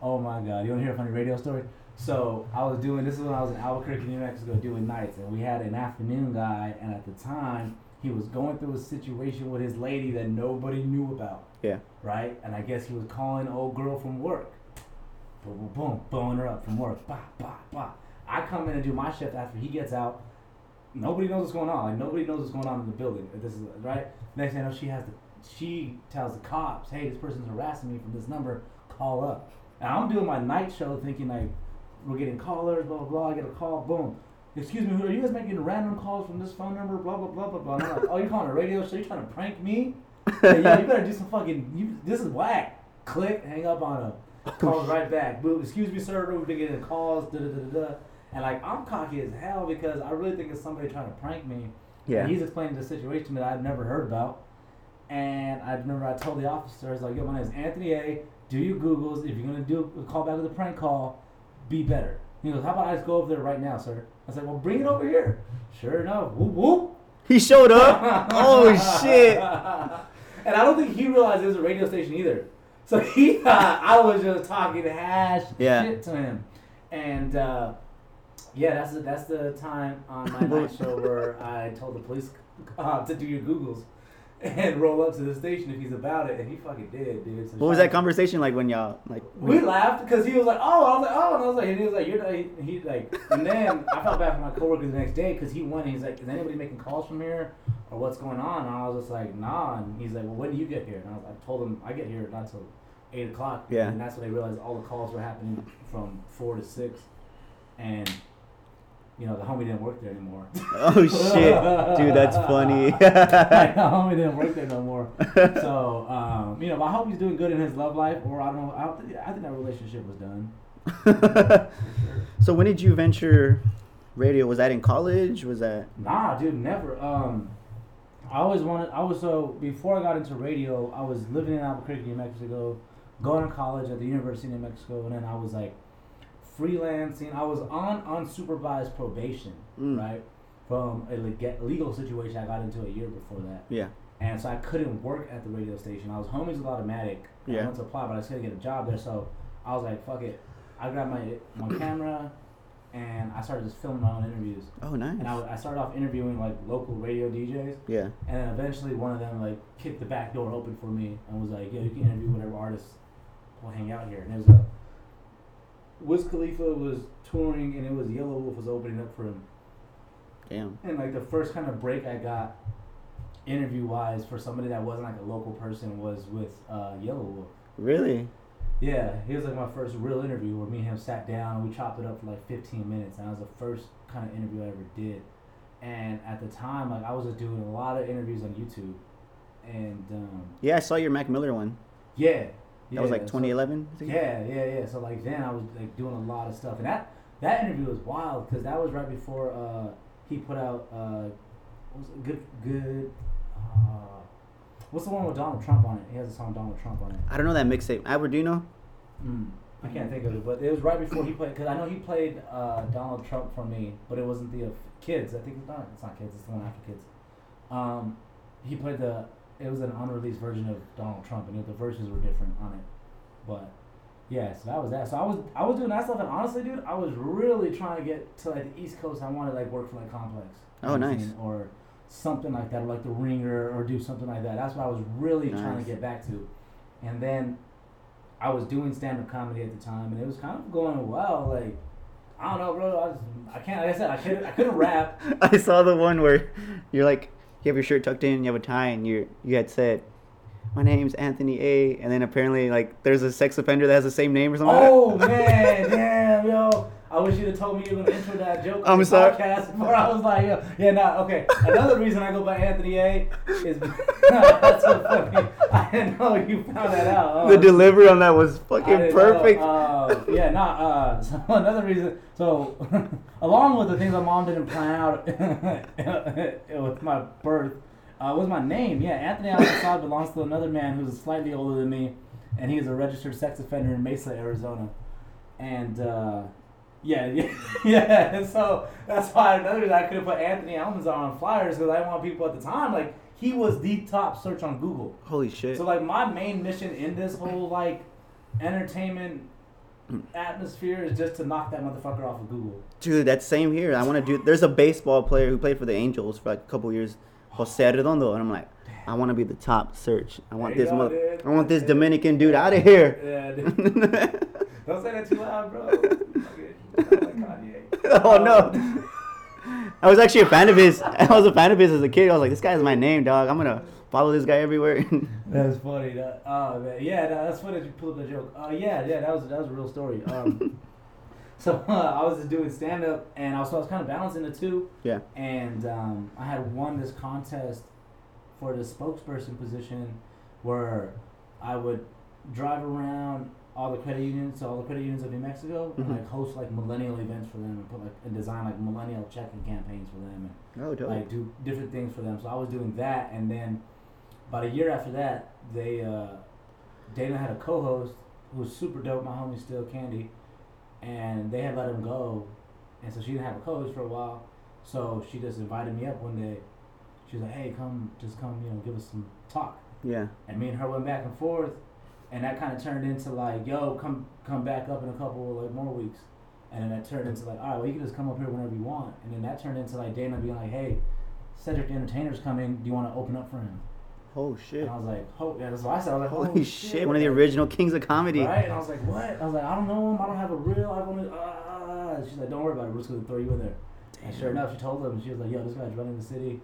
oh my god. You wanna hear a funny radio story? So I was doing this is when I was in Albuquerque, New Mexico doing nights and we had an afternoon guy and at the time he was going through a situation with his lady that nobody knew about. Yeah. Right? And I guess he was calling old girl from work. Boom boom boom, blowing her up from work. Bah, bah, bah. I come in and do my shift after he gets out. Nobody knows what's going on. Like nobody knows what's going on in the building. This is right. Next thing I know, she has to. She tells the cops, "Hey, this person's harassing me from this number. Call up." And I'm doing my night show, thinking like we're getting callers, blah blah blah. I get a call, boom. Excuse me, who are you guys making random calls from this phone number? Blah blah blah blah blah. Like, oh, you're calling a radio show? You trying to prank me? Yeah, yeah, you better do some fucking. You, this is whack. Click, hang up on him. Calls right back. Boom. Excuse me, sir. We've been getting calls. Da da da da. da. And like I'm cocky as hell because I really think it's somebody trying to prank me. Yeah. And he's explaining the situation that I've never heard about. And I remember I told the officer, I was like, yo, my name is Anthony A. Do your Googles. If you're going to do a call back with a prank call, be better. He goes, how about I just go over there right now, sir? I said, well, bring it over here. Sure enough. Whoop, whoop. He showed up. oh shit. And I don't think he realized it was a radio station either. So he thought I was just talking hash Yeah. shit to him. And uh, Yeah, that's the, that's the time on my night show where I told the police uh, to do your Googles and roll up to the station if he's about it, and he fucking did, dude. So What was that conversation like when y'all like? We laughed because he was like, "Oh," I was like, "Oh," and I was like, and he was like, "You're the, he, he like," and then I felt bad for my coworker the next day because he went. and He's like, "Is anybody making calls from here, or what's going on?" And I was just like, "Nah." And he's like, "Well, when do you get here?" And I, was, I told him I get here not till eight o'clock. Yeah. And that's when they realized all the calls were happening from four to six, and you know the homie didn't work there anymore. Oh shit, dude, that's funny. Like, the homie didn't work there no more. So, um, you know, I hope he's doing good in his love life, or I don't know. I, don't think, I think that relationship was done. so when did you venture radio? Was that in college? Was that? Nah, dude, never. Um, I always wanted. I was so before I got into radio, I was living in Albuquerque, New Mexico, going to college at the University of New Mexico, and then I was like freelancing. I was on unsupervised probation, Mm. right, from a legal situation I got into a year before that. Yeah. And so I couldn't work at the radio station. I was homies with Automatic. Yeah. I went to apply, but I was gonna get a job there. So I was like, fuck it. I grabbed my my camera, and I started just filming my own interviews. Oh, nice. And I, I started off interviewing like local radio DJs, Yeah. and then eventually one of them like kicked the back door open for me and was like, "Yo, you can interview whatever artists will hang out here." And it was a Wiz Khalifa was touring, and it was Yelawolf was opening up for him. Damn. And like the first kind of break I got, interview wise, for somebody that wasn't like a local person was with uh, Yelawolf. Really? Yeah, he was like my first real interview where me and him sat down and we chopped it up for like 15 minutes. And that was the first kind of interview I ever did. And at the time, like I was just doing a lot of interviews on YouTube. And um, Yeah, I saw your Mac Miller one. yeah, That was like 2011. I think? yeah, yeah, yeah. So like then I was like doing a lot of stuff, and that that interview was wild because that was right before uh, he put out uh, what was it? good good. Uh, what's the one with Donald Trump on it? He has a song Donald Trump on it. I don't know that mixtape. Aberdino. Mm. I can't think of it, but it was right before he played because I know he played uh, Donald Trump for me, but it wasn't the uh, kids. I think it's not. It's not kids. It's the one after kids. Um, he played the. It was an unreleased version of Donald Trump, and the verses were different on it. But yeah, so that was that. So I was I was doing that stuff, and honestly, dude, I was really trying to get to like the East Coast. I wanted like work for like Complex. Oh, nice. Or something like that, or like the Ringer, or do something like that. That's what I was really trying to get back to. And then I was doing stand up comedy at the time, and it was kind of going well. Like I don't know, bro. I, just, I can't. Like I said, I couldn't. I couldn't rap. I saw the one where you're like, you have your shirt tucked in, you have a tie, and you you had said, "My name's Anthony A," and then apparently like there's a sex offender that has the same name or something. Oh man, damn, yo. I wish you'd have told me you were gonna intro that joke. on I'm the sorry. Podcast before I was like, yo, yeah, nah, okay. Another reason I go by Anthony A is that's so funny. Didn't know you found that out. Oh, the delivery on that was fucking perfect. Uh, yeah, not uh, so another reason. So, along with the things my mom didn't plan out with my birth, uh, was my name. Yeah, Anthony Al belongs to another man who's slightly older than me, and he is a registered sex offender in Mesa, Arizona. And uh, yeah, yeah, yeah. And so that's why another reason I could have put Anthony Almanzar on flyers because I didn't want people at the time like he was the top search on Google. Holy shit. So like my main mission in this whole like entertainment atmosphere is just to knock that motherfucker off of Google. Dude, that's same here. I want to do. There's a baseball player who played for the Angels for like a couple years, Jose oh. Redondo, and I'm like, I want to be the top search. I want There this go, mother. dude. I want this Dominican dude out of here. Yeah, dude. don't say that too loud, bro. Okay, like Kanye. oh no. Um, I was actually a fan of his. I was a fan of his as a kid. I was like, this guy's my name, dog. I'm gonna follow this guy everywhere. That's funny. That, oh man, yeah, that, that's funny that you pulled up the joke. Uh, yeah, yeah, that was that was a real story. Um, so uh, I was just doing stand up, and I was, I was kind of balancing the two. yeah. and um, I had won this contest for the spokesperson position where I would drive around all the credit unions, so all the credit unions of New Mexico, and Mhm. like host like millennial events for them, and put like and design like millennial checking campaigns for them, Oh, and dope. like do different things for them. So I was doing that, and then about a year after that, they uh, Dana had a co-host who was super dope. My homie still Candy, and they had let him go, and so she didn't have a co-host for a while. So she just invited me up one day. She was like, "Hey, come, just come, you know, give us some talk." Yeah. And me and her went back and forth, and that kind of turned into like, "Yo, come, come back up in a couple like more weeks." And then that turned into like, all right, well, you can just come up here whenever you want. And then that turned into like Dana being like, hey, Cedric the Entertainer's coming. Do you want to open up for him? Oh shit. And I was like, oh, yeah, that's what I said. I was like, Holy oh, shit, one of the original kings of comedy. Right? And I was like, what? I was like, I don't know him. I don't have a real. I want to. Ah. She's like, don't worry about it. We're just gonna throw you in there. And sure enough, she told them. She was like, yo, this guy's running the city.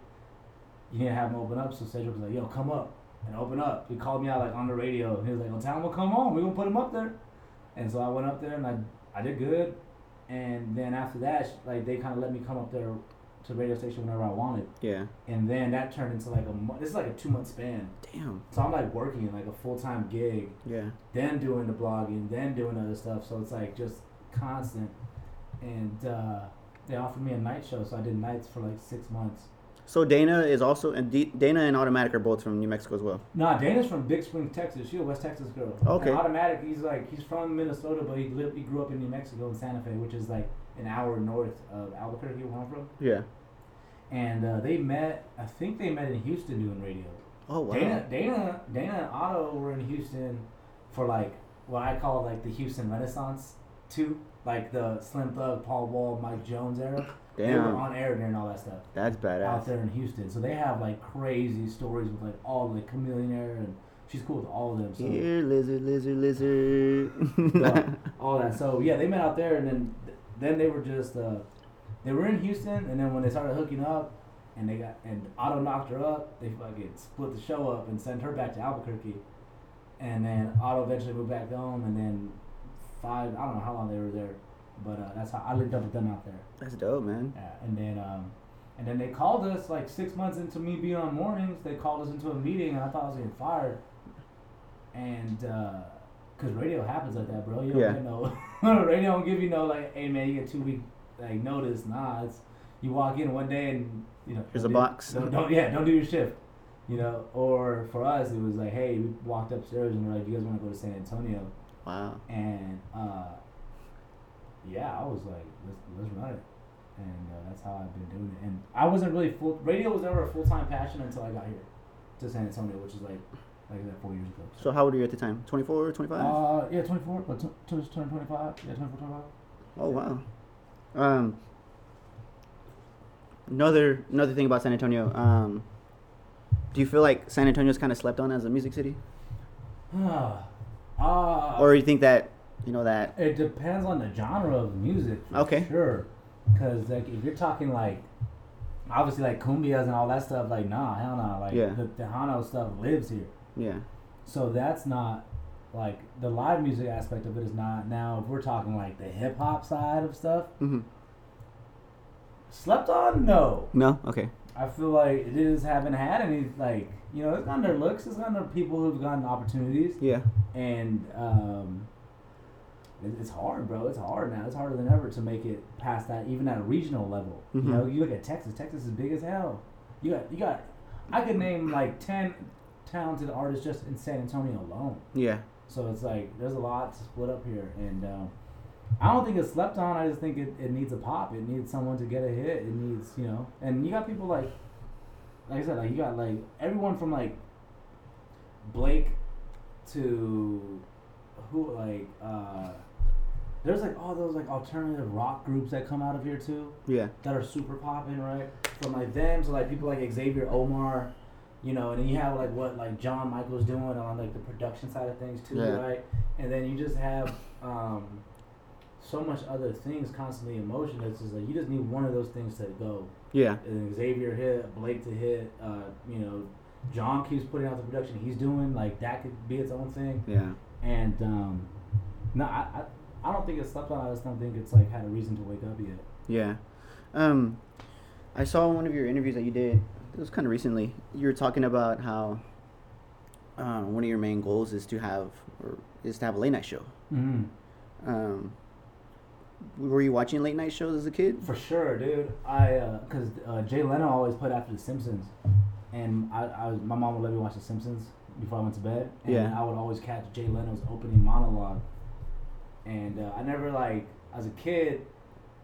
You need to have him open up. So Cedric was like, yo, come up and open up. He called me out like on the radio. He was like, well, tell him to come on. We're gonna put him up there. And so I went up there and I I did good. And then after that, like they kind of let me come up there to the radio station whenever I wanted. Yeah. And then that turned into like a mo- this is like a two month span. Damn. So I'm like working like a full time gig Yeah. then doing the blogging, then doing other stuff. So it's like just constant. And uh, they offered me a night show, so I did nights for like six months. So Dana is also and D- Dana and Automatic are both from New Mexico as well. Nah, Dana's from Big Springs, Texas. She's a West Texas girl. Okay. And Automatic, he's like he's from Minnesota, but he lived, he grew up in New Mexico in Santa Fe, which is like an hour north of Albuquerque, where I'm from. Yeah. And uh, they met. I think they met in Houston doing radio. Oh wow. Dana, Dana, Dana and Otto were in Houston for like what I call like the Houston Renaissance too, like the Slim Thug, Paul Wall, Mike Jones era. They were Damn. on air during all that stuff That's badass. out there in Houston. So they have like crazy stories with like all the Chamillionaire era, and she's cool with all of them. So Here, lizard, lizard, lizard. Yeah. all that. So yeah, they met out there, and then then they were just uh, they were in Houston, and then when they started hooking up, and they got and Otto knocked her up, they fucking split the show up and sent her back to Albuquerque, and then Otto eventually moved back home, and then five I don't know how long they were there, but uh, that's how I linked up with them out there. That's dope, man. Yeah, and then um, and then they called us like six months into me being on mornings. They called us into a meeting, and I thought I was getting fired. And uh 'cause radio happens like that, bro. You don't Yeah. get no radio don't give you no like, hey man, you get two week like notice. Nah, it's you walk in one day and you know Here's a do- box. Don't, don't yeah, don't do your shift. You know, or for us, it was like, hey, we walked upstairs and we're like, you guys want to go to San Antonio? Wow. And uh, yeah, I was like, let's let's run it, and uh, that's how I've been doing it. And I wasn't really full. Radio was never a full time passion until I got here to San Antonio, which is like like said, four years ago. So how old were you at the time? 24, 25? uh, yeah, twenty four, but t- t- turn twenty five. Yeah, 24, 25. oh wow. Um. Another another thing about San Antonio. Um. Do you feel like San Antonio's kind of slept on as a music city, uh, or you think that you know that? it depends on the genre of music. For Okay. Sure, because like if you're talking like. Obviously, like cumbias and all that stuff, like nah, hell nah. Like Yeah. the Tejano stuff lives here. Yeah. So that's not like the live music aspect of it is not. Now, if we're talking like the hip hop side of stuff, hmm slept on, no. No. Okay. I feel like it is haven't had any like you know it's gone their looks, it's gone their people who've gotten opportunities, Yeah. and um, it's hard, bro. It's hard now. It's harder than ever to make it past that, even at a regional level. Mhm. You know, you look at Texas. Texas is big as hell. You got you got. I could name like ten talented artists just in San Antonio alone. Yeah. So it's like there's a lot to split up here, and um, I don't think it's slept on. I just think it, it needs a pop. It needs someone to get a hit. It needs you know, and you got people like, like I said, like you got like everyone from like Blake to who like uh, there's like all those like alternative rock groups that come out of here too Yeah. that are super popping, right? From like them to like people like Xavier Omar, you know, and then you have like what like John Michael's doing on like the production side of things too, Yeah. right? And then you just have um, so much other things constantly in motion. It's just like you just need one of those things to go. Yeah. And Xavier hit, Blake to hit, uh, you know, John keeps putting out the production he's doing. Like that could be its own thing. Yeah. And um, no, I, I I don't think it's slept on. I just don't think it's like had a reason to wake up yet. Yeah. Um, I saw one of your interviews that you did. It was kind of recently. You were talking about how uh, one of your main goals is to have or is to have a late night show. Mm-hmm. Um, were you watching late night shows as a kid? For sure, dude. I because uh, Jay Leno always put after The Simpsons, and I, I was, my mom would let me watch The Simpsons before I went to bed, and Yeah. I would always catch Jay Leno's opening monologue, and uh, I never like as a kid,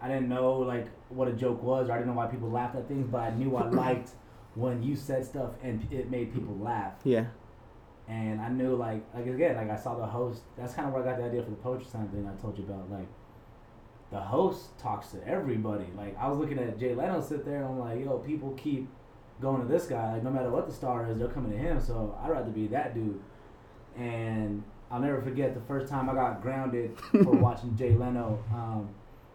I didn't know like what a joke was, or I didn't know why people laughed at things, but I knew I liked when you said stuff and it made people laugh, Yeah. and I knew like like again like I saw the host. That's kind of where I got the idea for the poetry slam thing I told you about, like the host talks to everybody. Like I was looking at Jay Leno sit there, and I'm like, yo, people keep going to this guy. Like no matter what the star is, they're coming to him. So I'd rather be that dude. And I'll never forget the first time I got grounded for watching Jay Leno. Um,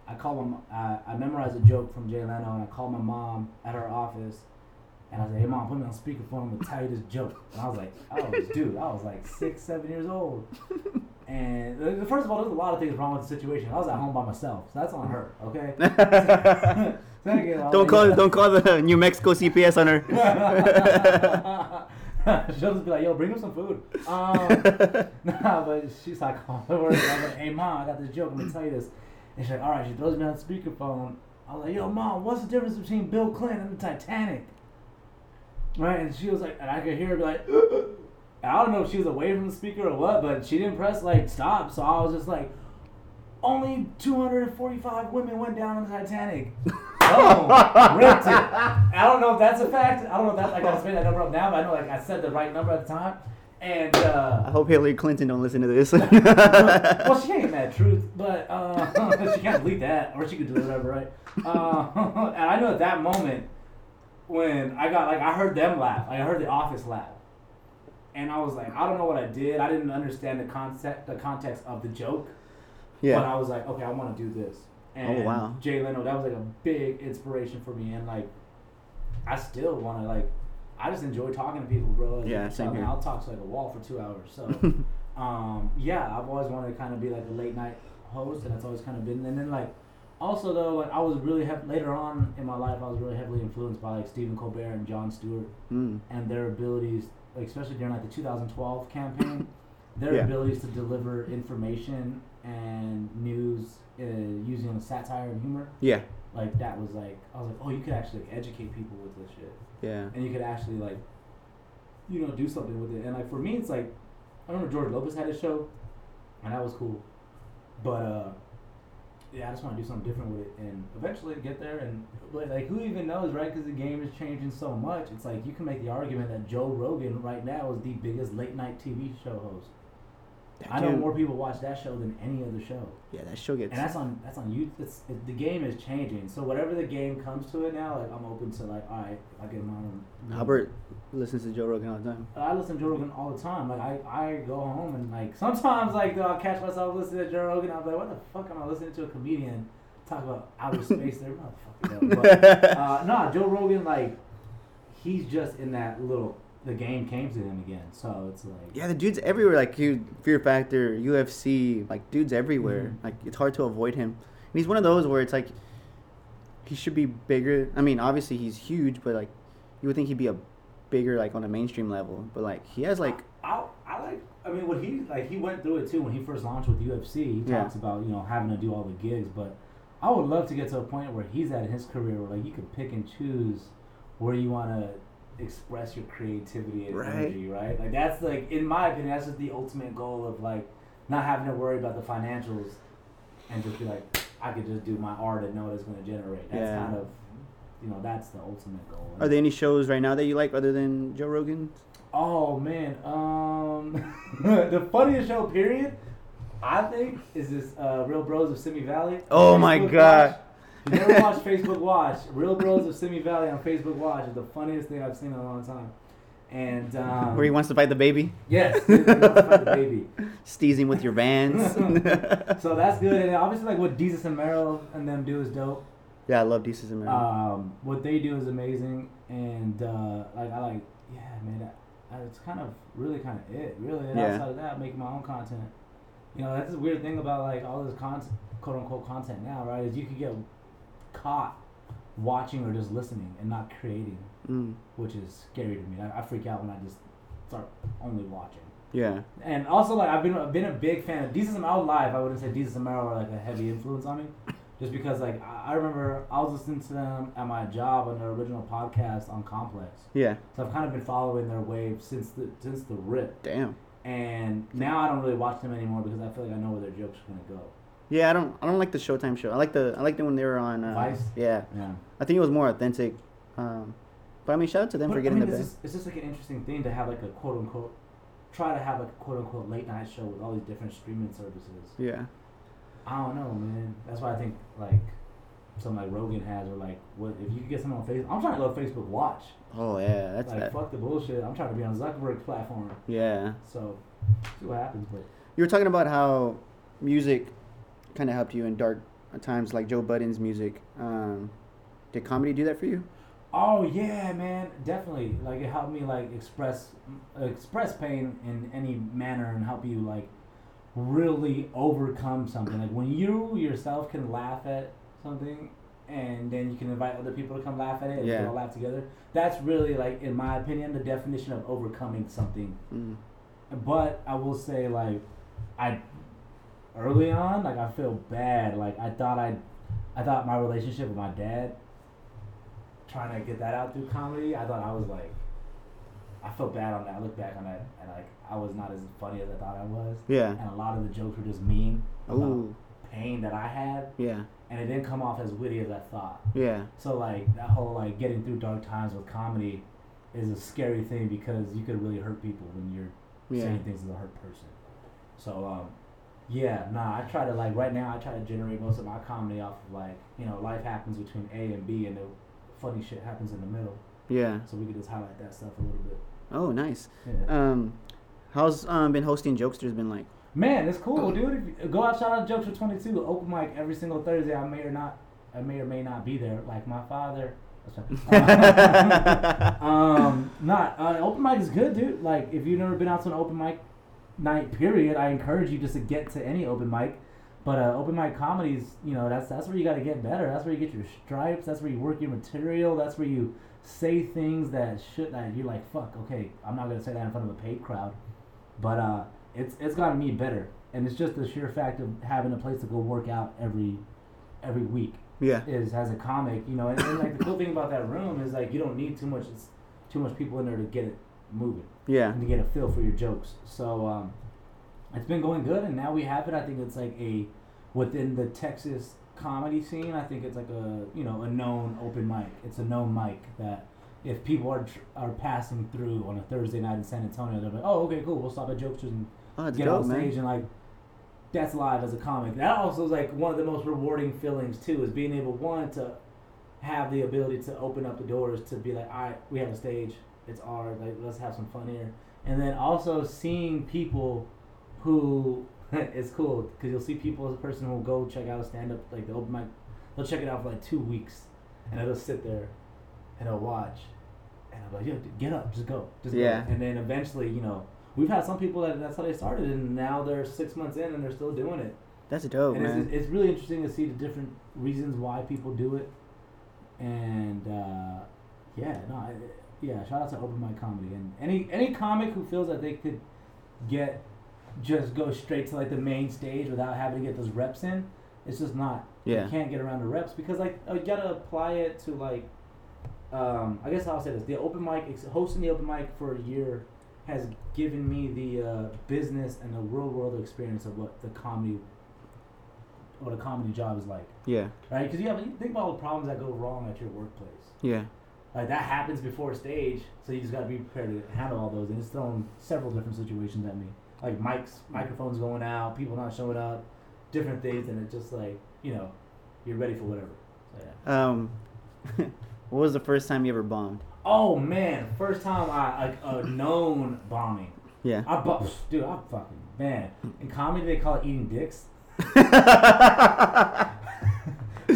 I called him. I, I memorized a joke from Jay Leno, and I called my mom at her office, and I said, "Hey, mom, put me on speakerphone. I'm gonna tell you this joke." And I was like, "I was dude. I was like six, seven years old." And first of all, there's a lot of things wrong with the situation. I was at home by myself, so that's on her. Okay. Don't like, call don't call the New Mexico CPS on her. She'll just be like, "Yo, bring him some food." Um, nah, but she's like, "Oh, don't worry." I was like, "Hey, mom, I got this joke. I'm gonna tell you this." And she's like, "All right." She throws me on speakerphone. I was like, "Yo, mom, what's the difference between Bill Clinton and the Titanic?" Right, and she was like, and I could hear her be like, I don't know if she was away from the speaker or what, but she didn't press like stop. So I was just like, only 245 women went down on the Titanic. Oh, ripped it. I don't know if that's a fact. I don't know if that I gotta spend that number up now, but I know like I said the right number at the time. And I uh, hope Hillary Clinton don't listen to this. well, she ain't mad truth, but uh, she can't delete that, or she could do whatever, right? Uh, and I know at that moment when I got like I heard them laugh, like I heard the office laugh, and I was like, I don't know what I did. I didn't understand the concept, the context of the joke. Yeah. But. I was like, okay, I want to do this. And Oh, wow. Jay Leno, that was like a big inspiration for me, and like, I still want to like, I just enjoy talking to people, bro. Like, Yeah, same I mean, here. I'll talk to like a wall for two hours. So, um, yeah, I've always wanted to kind of be like a late night host, and that's always kind of been. And then like, also though, like I was really hev- later on in my life, I was really heavily influenced by like Stephen Colbert and Jon Stewart Mm. and their abilities, like especially during like the 2012 campaign, their Yeah. abilities to deliver information and news uh, using satire and humor. Yeah. Like that was like I was like, oh, you could actually like, educate people with this shit, Yeah. and you could actually like, you know, do something with it. And like for me, it's like I remember George Lopez had his show, and that was cool, but uh. Yeah, I just want to do something different with it, and eventually get there. And but like, who even knows, right? Because the game is changing so much. It's like you can make the argument that Joe Rogan right now is the biggest late night TV show host. I know Dude, more people watch that show than any other show, Yeah, that show gets. and that's on that's on you. It's it, the game is changing. So whatever the game comes to it now, like I'm open to like, all right, I get my own. Albert listens to Joe Rogan all the time. I listen to Joe Rogan all the time. Like I, I go home and like sometimes like though, I'll catch myself listening to Joe Rogan. I'm like, what the fuck am I listening to a comedian talk about outer space? There, motherfucker. But, uh, no, Joe Rogan like he's just in that little. The game came to him again, so it's like Yeah, the dude's everywhere. Like you, Fear Factor, UFC, like dude's everywhere. Mhm. Like it's hard to avoid him. And he's one of those where it's like he should be bigger. I mean, obviously he's huge, but like you would think he'd be a bigger like on a mainstream level. But like he has like I, I like. I mean, what he like, he went through it too when he first launched with UFC. He Yeah. talks about you know having to do all the gigs, but I would love to get to a point where he's at in his career where like you could pick and choose where you want to express your creativity and Right. energy, right? Like that's like, in my opinion, that's just the ultimate goal of like not having to worry about the financials and just be like, I could just do my art and know what it's going to generate. That's Yeah. kind of, you know, that's the ultimate goal. Are there any shows right now that you like other than Joe Rogan? Oh man, um, the funniest show period, I think, is this uh, Real Bros of Simi Valley. Oh my God. You never watched Facebook Watch, Real Bros of Simi Valley on Facebook Watch is the funniest thing I've seen in a long time. And um, Where he wants to fight the baby, yes, he wants to fight the baby. steeze him with your vans. So that's good, and obviously like what Desus and Mero and them do is dope. yeah, I love Desus and Mero. Um, what they do is amazing, and uh, like I like, yeah, man, that, that- it's kind of really kind of it, really. And Yeah. outside of that, making my own content. You know, that's the weird thing about like all this content, quote unquote content now, right? Is you could get caught watching or just listening and not creating, Mm, which is scary to me. I, I freak out when I just start only watching. yeah, And also, like I've been I've been a big fan of Desus and Mero live. I wouldn't say Desus and Mero were like a heavy influence on me, just because like I, I remember I was listening to them at my job on their original podcast on Complex. yeah. So I've kind of been following their wave since the since the rip. Damn. And now I don't really watch them anymore because I feel like I know where their jokes are gonna go. Yeah, I don't. I don't like the Showtime show. I like the. I like the when they were on. Uh, Vice? Yeah, Yeah. I think it was more authentic. Um, but I mean, shout out to them But, for I getting mean, the best. it's just like an interesting thing to have like a quote unquote, try to have like a quote unquote late night show with all these different streaming services. Yeah. I don't know, man. That's why I think like something like Rogan has, or like what if you could get someone on Facebook. I'm trying to go Facebook Watch. Oh yeah, that's like that. fuck the bullshit. I'm trying to be on Zuckerberg's platform. Yeah. So see what happens. But You were talking about how music kind of helped you in dark times, like Joe Budden's music. Um, did comedy do that for you? oh yeah, man, definitely. Like it helped me like express express pain in any manner and help you like really overcome something. Like when you yourself can laugh at something and then you can invite other people to come laugh at it and we Yeah. all laugh together. That's really like in my opinion the definition of overcoming something. Mm. But I will say like I early on like I feel bad. Like I thought I I thought my relationship with my dad trying to get that out through comedy, I thought I was like I felt bad on that. I look back on that and like I was not as funny as I thought I was. Yeah. And a lot of the jokes were just mean about Ooh. pain that I had Yeah. and it didn't come off as witty as I thought. Yeah. So like that whole like getting through dark times with comedy is a scary thing because you could really hurt people when you're Yeah. saying things as a hurt person. So um, yeah, nah, I try to like right now I try to generate most of my comedy off of like you know life happens between A and B and the funny shit happens in the middle. Yeah. So we could just highlight that stuff a little bit. Oh, nice. Yeah. Um, how's um been hosting jokesters been like? Man, it's cool, dude. If you, go out, shout out Jokes for Twenty Two, open mic every single Thursday. I may or not, I may or may not be there. Like my father. um, not uh, open mic is good, dude. Like if you've never been out to an open mic night, period, I encourage you just to get to any open mic. But uh, open mic comedies, you know, that's that's where you got to get better. That's where you get your stripes. That's where you work your material. That's where you say things that should that you're like, fuck, okay, I'm not gonna say that in front of a paid crowd. But uh, it's it's gotten me better, and it's just the sheer fact of having a place to go work out every every week Yeah. is as a comic, you know, and, and like the cool thing about that room is like you don't need too much it's too much people in there to get it moving Yeah. and to get a feel for your jokes. So um, it's been going good, and now we have it. I think it's like a within the Texas comedy scene. I think it's like a you know a known open mic. It's a known mic that if people are tr- are passing through on a Thursday night in San Antonio, they're like, oh okay, cool, we'll stop at Jokesters and Oh, get dope, on stage man. and like that's live as a comic. That also is like one of the most rewarding feelings too, is being able one to have the ability to open up the doors to be like, all right, we have a stage, it's ours, like let's have some fun here, and then also seeing people who it's cool because you'll see people as a person who will go check out a stand up like the open mic, they'll check it out for like two weeks, and they'll sit there and they'll watch, and I'm like, yo, dude, get up, just go, just Yeah. go, and then eventually, you know. We've had some people that that's how they started, and now they're six months in and they're still doing it. That's dope, and man. it's, it's really interesting to see the different reasons why people do it. And uh, yeah, no, I, yeah. Shout out to open mic comedy and any any comic who feels that they could get just go straight to like the main stage without having to get those reps in. It's just not. Yeah. You can't get around the reps because like uh, you gotta apply it to like. Um, I guess I'll say this: the open mic, hosting the open mic for a year, has given me the uh, business and the real world experience of what the comedy, what a comedy job is like, yeah. right? Because you have you think about all the problems that go wrong at your workplace. Yeah. Like that happens before stage, so you just gotta be prepared to handle all those. And it's thrown several different situations at me, like mics, microphones going out, people not showing up, different things, and it's just like you know, you're ready for whatever. So, yeah. Um, what was the first time you ever bombed? Oh man, first time I like a known bombing. Yeah. I bu- dude, I fucking man. In comedy, they call it eating dicks.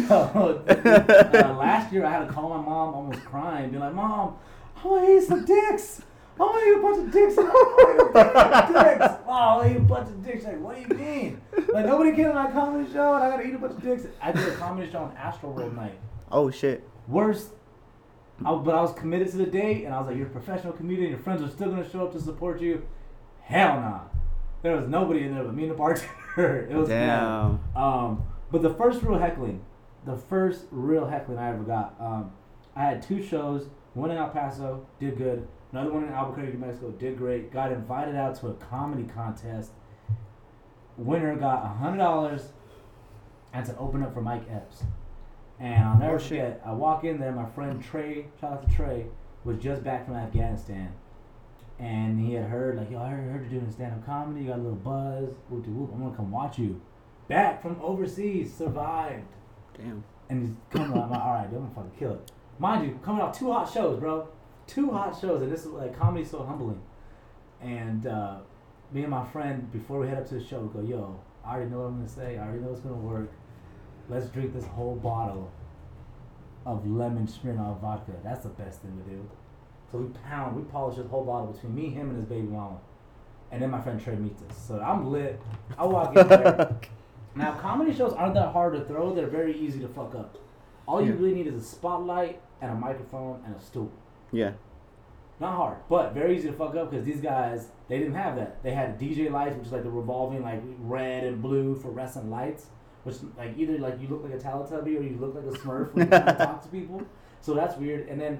Uh, last year, I had to call my mom, almost crying, be like, "Mom, I want to eat some dicks. I want to eat a bunch of dicks. I want to eat a bunch of dicks. Oh, I to eat a bunch of dicks. Like, what do you mean? Like, nobody came to my comedy show, and I got to eat a bunch of dicks. I did a comedy show on Astro World night. oh shit. Worst. I, but I was committed to the date, and I was like, "You're a professional comedian. Your friends are still gonna show up to support you." Hell nah. There was nobody in there but me and the bartender. it was bad. Damn. Um, but the first real heckling, the first real heckling I ever got, um, I had two shows. One in El Paso, did good. Another one in Albuquerque, New Mexico, did great. Got invited out to a comedy contest. Winner got a hundred dollars, and to open up for Mike Epps. And I'll never Oh, shit. forget. I walk in there. My friend Trey, shout out to Trey, was just back from Afghanistan, and he had heard like, yo, I heard, heard you doing stand up comedy. You got a little buzz. Whoop de whoop. I'm gonna come watch you. back from overseas, survived, Damn. and he's coming out. I'm like, all right, dude, I'm gonna fucking kill it. Mind you, coming off two hot shows, bro, two hot shows, and this is like comedy's so humbling. And uh, me and my friend, before we head up to the show, we go, yo, I already know what I'm gonna say. I already know it's gonna work. Let's drink this whole bottle of lemon Smirnoff vodka. That's the best thing to do. So we pound, we polish this whole bottle between me, him, and his baby mama. And then my friend Trey meets us. So I'm lit. I walk in there. now, comedy shows aren't that hard to throw. They're very easy to fuck up. All you Yeah. really need is a spotlight and a microphone and a stool. yeah. Not hard, but very easy to fuck up because these guys they didn't have that. They had DJ lights, which is like the revolving like red and blue fluorescent lights, which like either like you look like a Teletubby or you look like a Smurf when you talk to people. So that's weird. And then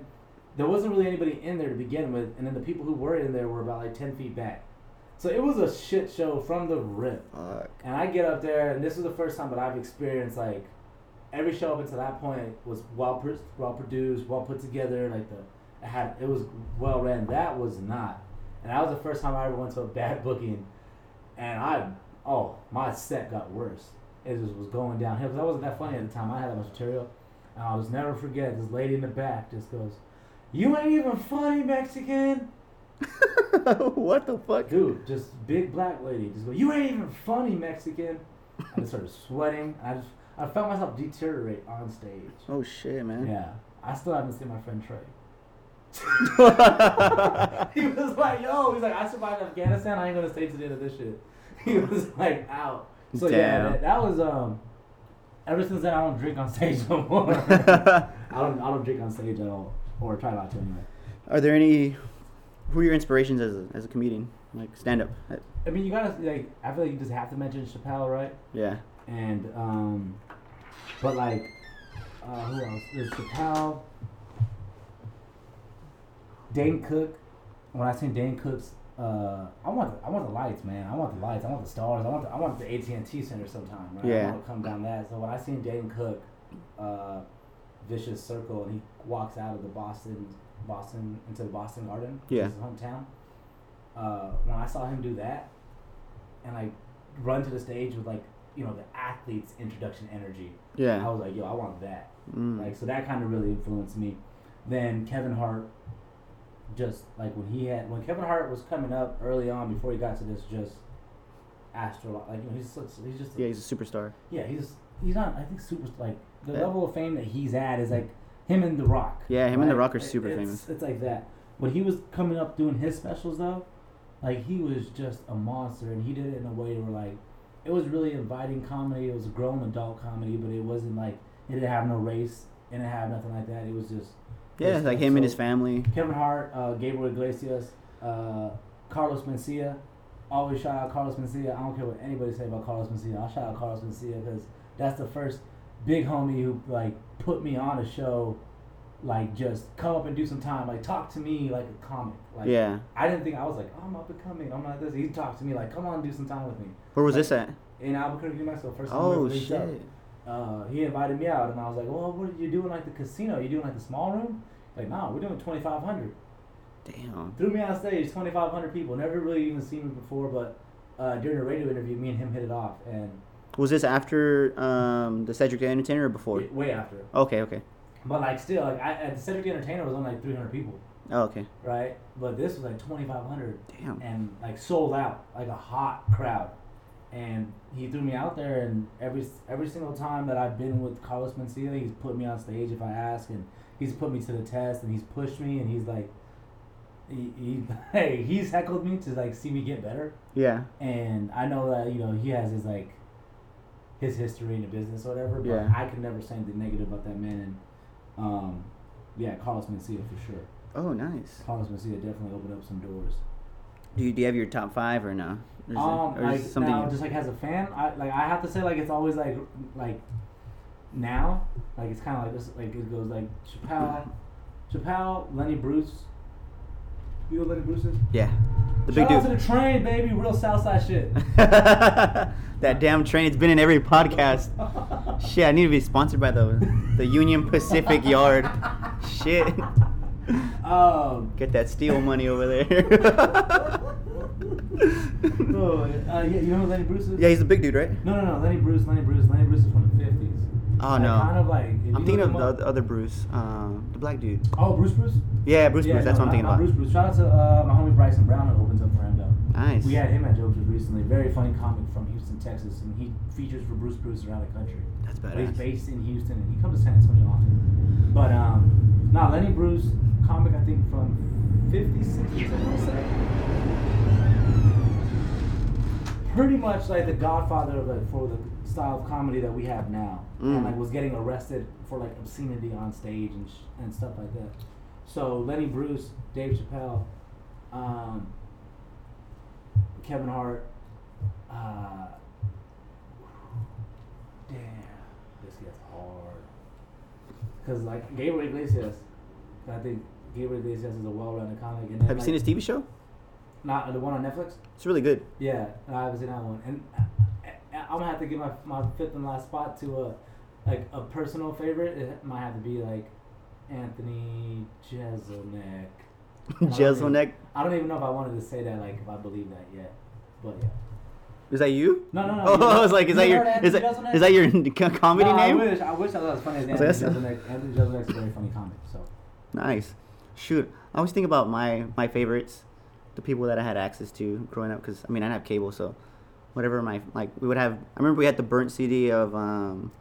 there wasn't really anybody in there to begin with, and then the people who were in there were about like ten feet back. So it was a shit show from the rip. Fuck. And I get up there, and this is the first time that I've experienced like every show up until that point was well pro- well produced, well put together. Like the it had it was well ran. That was not, and that was the first time I ever went to a bad booking, and I oh my set got worse. It just was going downhill because I wasn't that funny at the time. I had that much material, and I'll just never forget this lady in the back just goes, "You ain't even funny, Mexican." what the fuck? dude, just big black lady, just go, you ain't even funny, Mexican. I just started sweating. I just, I felt myself deteriorate on stage. Oh shit, man. Yeah, I still haven't seen my friend Trey. he was like, yo, he's like, I survived Afghanistan. I ain't gonna stay to the end of this shit. He was like, out. So yeah, that, that was um. Ever since then, I don't drink on stage no more. I don't, I don't drink on stage at all, or try not to anyway. Are there any? Who are your inspirations as a, as a comedian? Like stand up. I mean, you gotta like. I feel like you just have to mention Chappelle, right? Yeah. and um, but like, uh, who else? There's Chappelle, Dane Cook. When I seen Dane Cook's, uh, I want the, I want the lights, man. I want the lights. I want the stars. I want the, I want the AT and T Center sometime. Right? Yeah. I want to come down that. So when I seen Dane Cook, uh, Vicious Circle, and he walks out of the Boston, Boston into the Boston Garden, Yeah. is his hometown. Uh, when I saw him do that, and like run to the stage with like you know the athlete's introduction energy. Yeah, I was like, yo, I want that. Mm. Like, so that kind of really influenced me. Then Kevin Hart, just like when he had when Kevin Hart was coming up early on before he got to this just astro like you know he's he's just yeah, he's a superstar. yeah he's he's not I think super like the Yeah. level of fame that he's at is like him and The Rock. Yeah, him and The? Rock are super it's, famous. It's like that. When he was coming up doing his specials though, like he was just a monster, and he did it in a way where like it was really inviting comedy. It was a grown adult comedy, but it wasn't like it didn't have no race. It didn't have nothing like that. It was just Yeah, just like him and his family. Kevin Hart, uh, Gabriel Iglesias, uh, Carlos Mencia. Always shout out Carlos Mencia. I don't care what anybody say about Carlos Mencia. I'll shout out Carlos Mencia because that's the first big homie who like put me on a show. Like just come up and do some time. Like talk to me like a comic. Like Yeah. I didn't think I was like oh, I'm up and coming. I'm not this. He talked to me like come on do some time with me Where was this at? in Albuquerque, New Mexico. First time Oh linked up shit. uh, he invited me out, and I was like, "Well, what are you doing like the casino? You doing like the small room?" Like, nah, we're doing twenty five hundred. Damn. Threw me on stage, twenty five hundred people. Never really even seen me before, but uh, during a radio interview, me and him hit it off, and Was this after um, the Cedric the Entertainer or before? way, way after. Okay, okay. But like, still, like, I, at the Cedric the Entertainer was only like three hundred people, Oh, okay. right? But this was like twenty five hundred, Damn. and like sold out, like a hot crowd. And he threw me out there, and every every single time that I've been with Carlos Mencia, he's put me on stage if I ask, and he's put me to the test, and he's pushed me, and he's like, he, he hey, he's heckled me to like see me get better, Yeah. and I know that you know he has his like his history in the business or whatever, but Yeah. I can never say anything negative about that man, and um, yeah, Carlos Mencia for sure. Oh, nice. Carlos Mencia definitely opened up some doors. Do you, do you have your top five or no? Or is it- Um, or like now, just like as a fan, I like I have to say like it's always like like now, like it's kind of like this, like it goes like Chappelle, Chappelle, Lenny Bruce. You know Lenny Bruce is? yeah. The big Shout out dude. to the train, baby, real Southside shit. that damn train. It's been in every podcast. Shit, I need to be sponsored by the the Union Pacific Yard. Shit. Um, Get that steel money over there. oh, uh, yeah, you know who Lenny Bruce is? Yeah, he's the big dude, right? No, no, no. Lenny Bruce. Lenny Bruce. Lenny Bruce is from the fifties. Oh no. Kind of like. I'm thinking of the up- oth- other Bruce, um, the black dude. Oh, Bruce Bruce. Yeah, Bruce Yeah, Bruce. That's no, what I'm thinking not about. Bruce Bruce. Shout out to uh, my homie Bryson Brown who opens up for him though. Nice. We had him at Jokers recently. Very funny comic from Houston, Texas, and he features for Bruce Bruce around the country. That's But he's based in Houston and he comes to San Antonio often. But um, nah, Lenny Bruce comic I think from 50s, 60s, I want to say. Pretty much like the Godfather of like for the style of comedy that we have now, Mm. and like was getting arrested for like obscenity on stage and sh- and stuff like that. So Lenny Bruce, Dave Chappelle, um, Kevin Hart, uh, damn, this gets hard. Cause like Gabriel Iglesias, I think Gabriel Iglesias is a well-rounded comic. And then, Have you seen his TV show? Not the one on Netflix. It's really good. Yeah, I haven't seen that one, and I, I, I'm gonna have to give my my fifth and last spot to a like a personal favorite. It might have to be like Anthony Jeselnik. Don't Jeselnik. even- I don't even know if I wanted to say that, like if I believe that yet, but yeah. Is that you? No, no, no. Oh, I was like, is that your is that that your comedy No, name? I wish I wish I was as funny as Anthony Jeselnik. Anthony Jeselnik's a very funny comic. So Nice. Shoot, I always think about my my favorites, the people that I had access to growing up. Cause I mean, I didn't have cable, so whatever my like, we would have. I remember we had the burnt CD of um,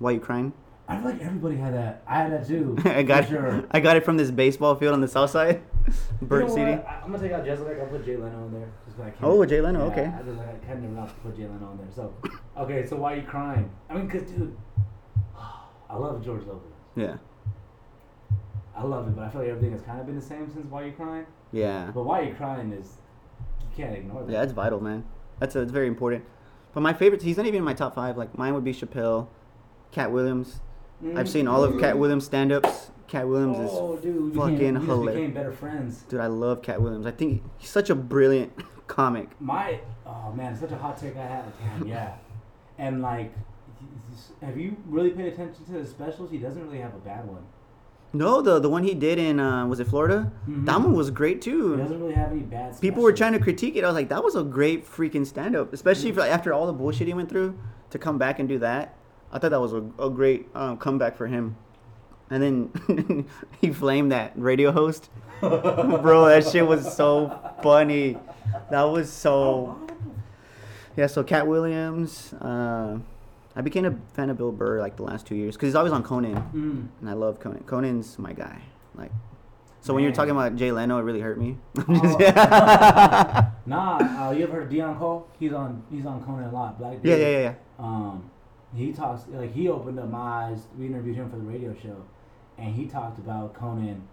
Why You Crying. I feel like everybody had that. I had that too. I got for sure. I got it from this baseball field on the south side. burnt you know CD. what? I, am gonna take out Jeselnik. I'll put Jay Leno in there. Just 'cause I can't. Oh, Jay Leno, Yeah, okay. I just I kind of not put Jay Leno in there. So, okay. So why are you crying? I mean, cause dude, I love George Lopez. Yeah, I love it, but I feel like everything has kind of been the same since Why You Crying. yeah, But Why You Crying is you can't ignore that. yeah. That's vital, man. That's a, it's very important. But my favorite, he's not even in my top five. Like mine would be Chappelle, Katt Williams. I've seen all of Katt Williams stand-ups. Katt Williams Mm-hmm. Oh, is dude, fucking became, hilarious. became better friends. Dude, I love Katt Williams. I think he's such a brilliant comic. My oh man, such a hot take I had. Damn, yeah. And like, have you really paid attention to his specials? He doesn't really have a bad one. No, the the one he did in uh, was it Florida? Mhm. That one was great too. He doesn't really have any bad. People were trying to critique it. I was like, that was a great freaking stand up, especially for, after all the bullshit he went through to come back and do that. I thought that was a, a great um, comeback for him. And then he flamed that radio host. Bro, that shit was so funny. That was so. Yeah, so Katt Williams. Uh, I became a fan of Bill Burr like the last two years because he's always on Conan, Mm. and I love Conan. Conan's my guy. Like, so when you're talking about Jay Leno, it really hurt me. Oh. Nah, uh, you ever heard of Deon Cole? He's on he's on Conan a lot. Black yeah, yeah, yeah, yeah. Um, he talks like he opened up my eyes. We interviewed him for the radio show, and he talked about Conan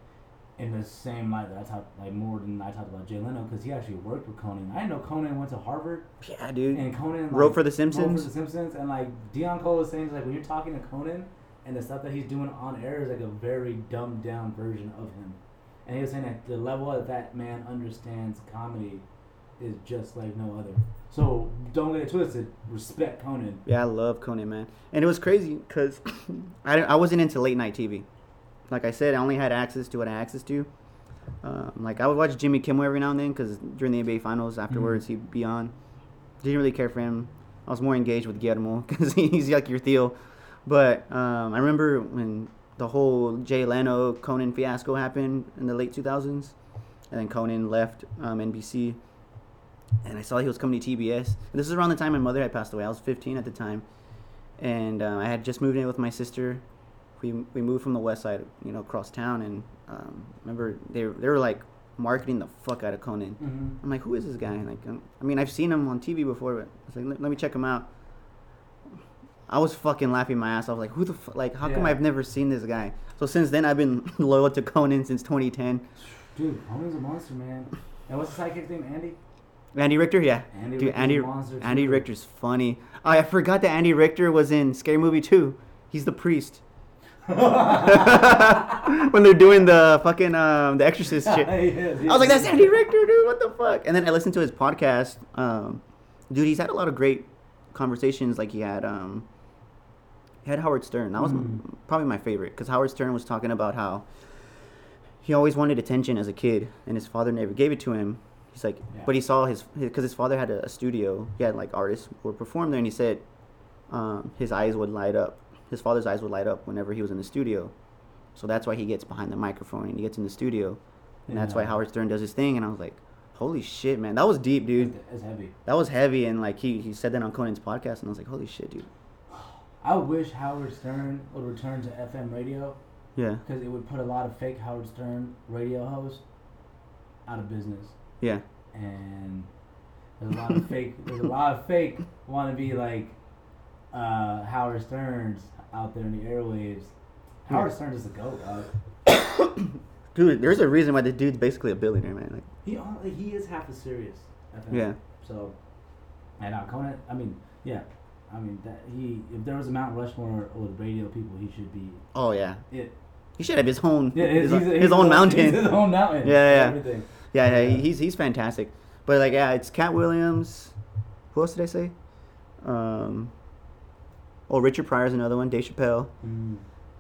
in the same light that I talked like more than I talked about Jay Leno because he actually worked with Conan. I didn't know Conan went to Harvard Yeah, dude. and Conan like, Wrote for The Wrote Simpsons? for The Simpsons, and like Deon Cole was saying, like when you're talking to Conan and the stuff that he's doing on air is like a very dumbed down version of him. And he was saying that the level that that man understands comedy is just like no other. So don't get it twisted. Respect Conan. Yeah, I love Conan, man. And it was crazy because I, I wasn't into late night TV. Like I said, I only had access to what I had access to. Um, like I would watch Jimmy Kimmel every now and then because during the NBA Finals afterwards he'd be on. Didn't really care for him. I was more engaged with Guillermo because he's like your Theo. But um, I remember when the whole Jay Leno Conan fiasco happened in the late 2000s, and then Conan left um, NBC, and I saw he was coming to TBS. And this is around the time my mother had passed away. I was 15 at the time, and uh, I had just moved in with my sister. We we moved from the west side, you know, across town, and um, remember they they were like marketing the fuck out of Conan. Mm-hmm. I'm like, who is this guy? Like, um, I mean, I've seen him on TV before, but I was like, let, let me check him out. I was fucking laughing my ass off. Like, who the fuck? Like, how come I've never seen this guy? So since then, I've been loyal to Conan since 2010. Dude, Conan's a monster, man. And what's the sidekick's name? Andy. Andy Richter, yeah. Andy Dude, Andy Andy too. Richter's funny. Oh, I forgot that Andy Richter was in Scary Movie 2. He's the priest. when they're doing the fucking um, the Exorcist shit. I was like, that's Andy Richter, dude. What the fuck? And then I listened to his podcast. Um, dude, he's had a lot of great conversations. Like he had, um, he had Howard Stern. That was Mhm. probably my favorite because Howard Stern was talking about how he always wanted attention as a kid, and his father never gave it to him. He's like, Yeah. but he saw his because his, father had a, a studio. He had like artists who would perform there, and he said um, his eyes would light up. His father's eyes would light up whenever he was in the studio. So that's why he gets behind the microphone and he gets in the studio, and that's why Howard Stern does his thing. And I was like, holy shit, man, that was deep, dude. It's heavy. That was heavy, and like he he said that on Conan's podcast, and I was like, holy shit, dude. I wish Howard Stern would return to FM radio Yeah, because it would put a lot of fake Howard Stern radio hosts out of business. Yeah, and there's a lot of fake. There's a lot of fake want to be like uh, Howard Stern's out there in the airwaves. Howard Stern is a goat, dog. dude. There's a reason why the dude's basically a billionaire, man. Like, He only, he is half as serious. Yeah, So, and uh, Conan. I mean, yeah. I mean that he. If there was a Mount Rushmore with radio people, he should be oh yeah, it. he should have his own Yeah, his, he's his own mountain. his own mountain. Yeah, yeah. Everything. Yeah, yeah, he's he's fantastic. But like, yeah, it's Katt Williams. Who else did I say? Um, oh, Richard Pryor's another one. Dave Chappelle, Mm.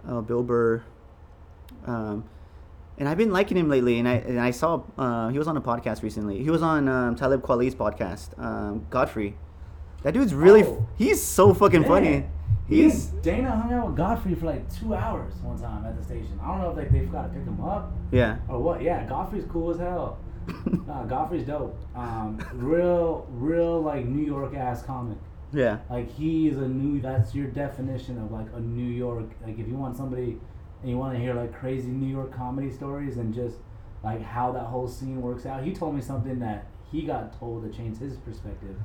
uh, Bill Burr. Um, and I've been liking him lately. And I and I saw uh, he was on a podcast recently. He was on um, Talib Kweli's podcast, um, Godfrey. That dude's really f- Oh. he's so fucking funny. Man, He's He's Dana hung out with Godfrey for like two hours one time at the station. I don't know if like they forgot to pick him up yeah. or what. Yeah, Godfrey's cool as hell. nah, Godfrey's dope. Um, real, real like New York ass comic. Yeah. Like he is a new. That's your definition of like a New York. Like if you want somebody and you want to hear like crazy New York comedy stories and just like how that whole scene works out. He told me something that he got told that changed his perspective,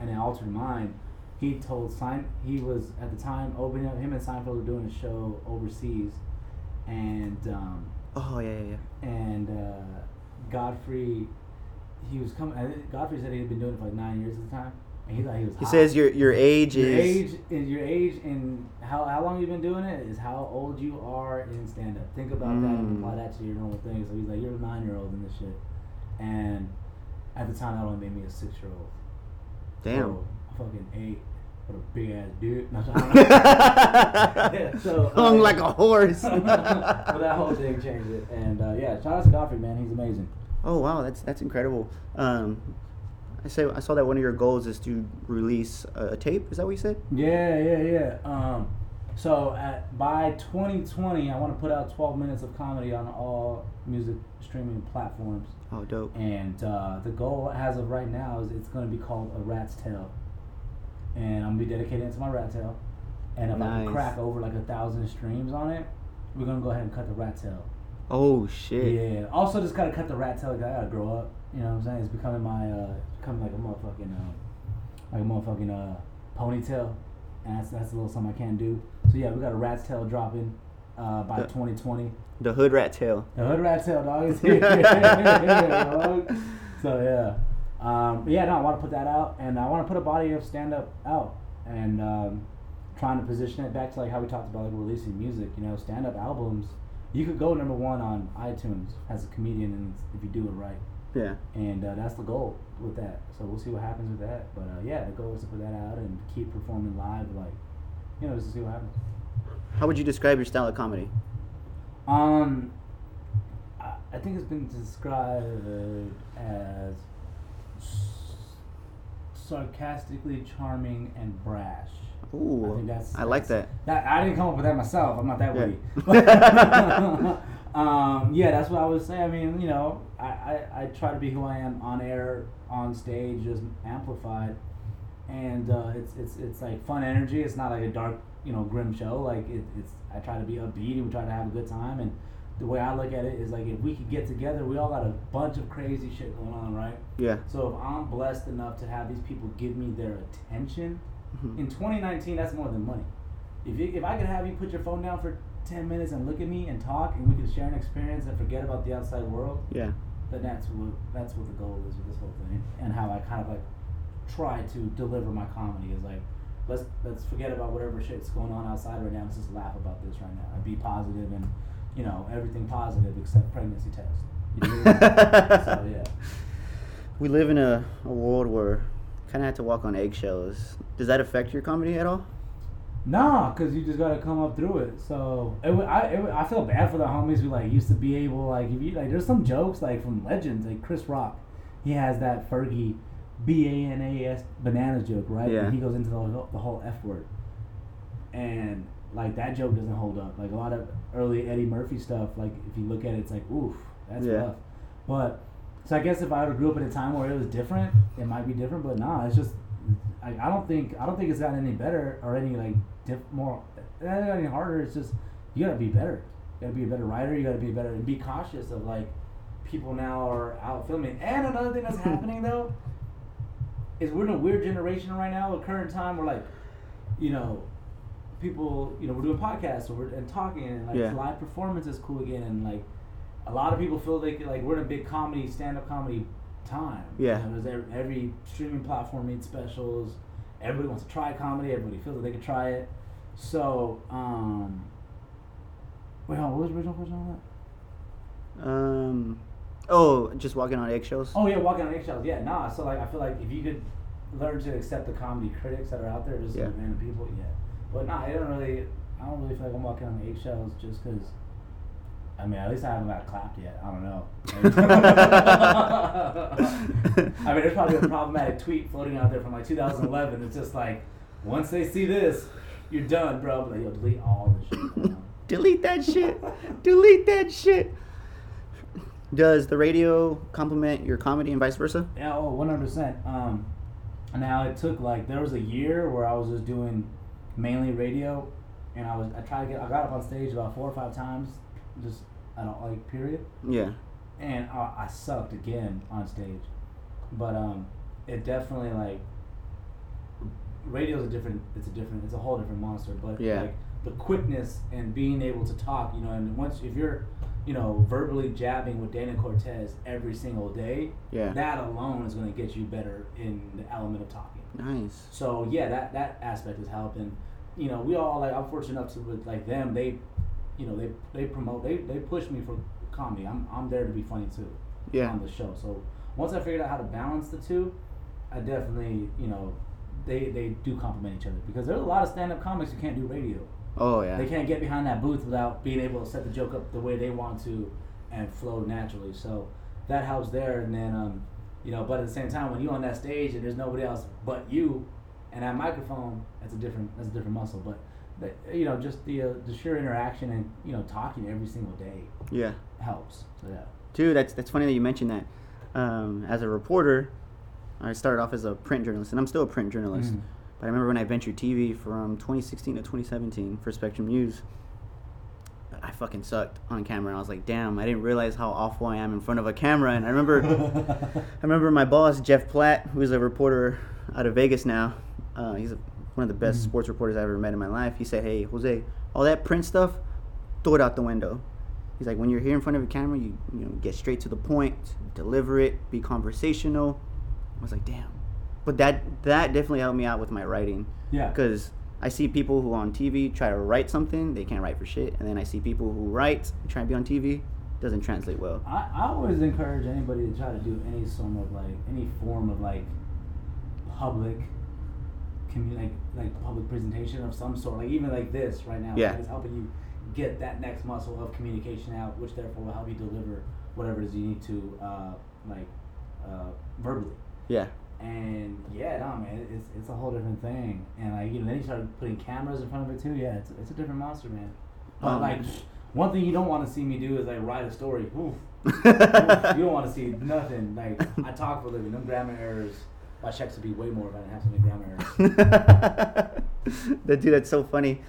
and it altered mine. He told Sein he was at the time opening up. Him and Seinfeld were doing a show overseas, and um, Oh yeah, yeah, yeah. and uh, Godfrey, he was coming. Godfrey said he had been doing it for like nine years at the time, and he thought he was. He hot. says your your age Your is age is your age and how, how long you've been doing it is how old you are in stand up. Think about that and Mm. apply that to your normal thing. So he's like, You're a nine year old in this shit. And at the time that only made me a six year old. damn. So, fucking eight. What a big ass dude. No, I don't know. Yeah, so, Hung uh, like a horse. but that whole thing changed it. And uh, yeah, shout out to Godfrey, man. He's amazing. Oh wow, that's that's incredible. Um, I say I saw that one of your goals is to release a, a tape. Is that what you said? Yeah, yeah, yeah. Um, so at by 2020, I want to put out 12 minutes of comedy on all music streaming platforms. Oh, dope. And uh, the goal, as of right now, is it's going to be called a Rat's Tail. And I'm gonna be dedicating it to my Rat Tail. And if I Nice. can crack over like a thousand streams on it, we're gonna go ahead and cut the Rat Tail. Oh shit. Yeah. Also, just gotta cut the rat tail. I gotta grow up. You know what I'm saying? It's becoming my, uh, becoming like a motherfucking, uh, like a motherfucking uh, ponytail, and that's that's a little something I can't do. So yeah, we got a rat's tail dropping uh, by The- 2020. The hood rat tail. The hood rat tail dog is here. dog. So yeah, um, but yeah. No, I want to put that out, and I want to put a body of stand up out, and um, trying to position it back to like how we talked about like releasing music. You know, stand up albums. You could go number one on iTunes as a comedian, and if you do it right, Yeah. and uh, that's the goal with that. So we'll see what happens with that. But uh, yeah, the goal is to put that out and keep performing live, like you know, just to see what happens. How would you describe your style of comedy? Um, I, think it's been described as sarcastically charming and brash. Ooh, I think that's. I like that's- that. That I didn't come up with that myself. I'm not that Yeah. witty. um, yeah, that's what I would say. I mean, you know, I, I, I try to be who I am on air, on stage, just amplified, and uh, it's it's it's like fun energy. It's not like a dark, you know, grim show. Like it, it's I try to be upbeat and we try to have a good time. And the way I look at it is like if we could get together, we all got a bunch of crazy shit going on, right? Yeah. So if I'm blessed enough to have these people give me their attention, Mhm. in 2019, that's more than money. If you, if I could have you put your phone down for 10 minutes and look at me and talk, and we could share an experience and forget about the outside world, Yeah. then that's what that's what the goal is with this whole thing, and how I kind of like try to deliver my comedy is like. Let's let's forget about whatever shit's going on outside right now. Let's just laugh about this right now and be positive and, you know, everything positive except pregnancy test. You know? so yeah. We live in a, a world where kind of have to walk on eggshells. Does that affect your comedy at all? Nah, cause you just gotta come up through it. So it, I it, I feel bad for the homies who like used to be able like if you like there's some jokes like from legends like Chris Rock, he has that Fergie B A N A S banana joke, right? Yeah. And he goes into the the whole F word, and like that joke doesn't hold up. Like a lot of early Eddie Murphy stuff, like if you look at it, it's like oof, that's Yeah. rough. But so I guess if I would have grew up in a time where it was different, it might be different. But nah, it's just I, I don't think I don't think it's gotten any better or any like diff, more it hasn't got any harder. It's just you gotta be better. You gotta be a better writer. You gotta be better and be cautious of like people now are out filming. And another thing that's happening though is we're in a weird generation right now, a current time where like, you know, people, you know, we're doing podcasts and we're and talking and like Yeah. live performance is cool again and like a lot of people feel like like we're in a big comedy, stand up comedy time. Yeah. You know, there's every, every streaming platform needs specials. Everybody wants to try comedy. Everybody feels that they could try it. So, um, wait, hold on, what was the original question on that? Um, oh, just walking on eggshells. Oh yeah, walking on eggshells. Yeah, nah. So like, I feel like if you could learn to accept the comedy critics that are out there, just Yeah. like random people, yeah. But nah, I don't really. I don't really feel like I'm walking on eggshells just because. I mean, at least I haven't got clapped yet. I don't know. I mean, there's probably a problematic tweet floating out there from like 2011. It's just like, once they see this, you're done, bro. But like, yo, delete all this shit. Delete that shit. Delete that shit. Does the radio complement your comedy and vice versa? Yeah, oh, oh, one hundred percent. Um, now it took like there was a year where I was just doing mainly radio, and I was I tried to get I got up on stage about four or five times, just I don't like period, Yeah. and I, I sucked again on stage, but um, it definitely like radio's a different it's a different it's a whole different monster, but Yeah. like the quickness and being able to talk, you know, and once if you're you know verbally jabbing with Dana Cortez every single day, Yeah. that alone is going to get you better in the element of talking. Nice. So yeah, that that aspect is helping. You know, we all like I'm fortunate enough to with like them. They, you know, they they promote they they push me for comedy. I'm I'm there to be funny too Yeah. on the show. So once I figured out how to balance the two, I definitely you know they they do complement each other because there's a lot of stand up comics who can't do radio. Oh yeah. They can't get behind that booth without being able to set the joke up the way they want to and flow naturally. So that helps there. And then, um, you know, but at the same time, when you're on that stage and there's nobody else but you and that microphone, that's a different that's a different muscle. But the, you know, just the uh, the sheer interaction and you know talking every single day Yeah. helps. So yeah. Dude, that's that's funny that you mentioned that. Um, as a reporter, I started off as a print journalist, and I'm still a print journalist. Mhm. But I remember when I ventured TV from 2016 to 2017 for Spectrum News. I fucking sucked on camera. I was like, damn, I didn't realize how awful I am in front of a camera. And I remember, I remember my boss Jeff Platt, who is a reporter out of Vegas now. Uh, he's one of the best Mhm. sports reporters I've ever met in my life. He said, "Hey, Jose, all that print stuff, throw it out the window." He's like, "When you're here in front of a camera, you you know get straight to the point, deliver it, be conversational." I was like, "Damn," but that that definitely helped me out with my writing yeah. because I see people who on TV try to write something, they can't write for shit, and then I see people who write and try to be on TV, doesn't translate well. I, I always encourage anybody to try to do any sort of like any form of like public commu- like like public presentation of some sort like even like this right now Yeah. like, it's helping you get that next muscle of communication out which therefore will help you deliver whatever it is you need to uh, like uh, verbally Yeah, and yeah no man it's, it's a whole different thing and like you know then you start putting cameras in front of it too yeah it's, it's a different monster man but Um, like one thing you don't want to see me do is like write a story Oof. Oof, you don't want to see nothing. Like I talk for a living. Them grammar errors. My checks would be way more if I didn't have so many grammar errors. that dude, that's so funny.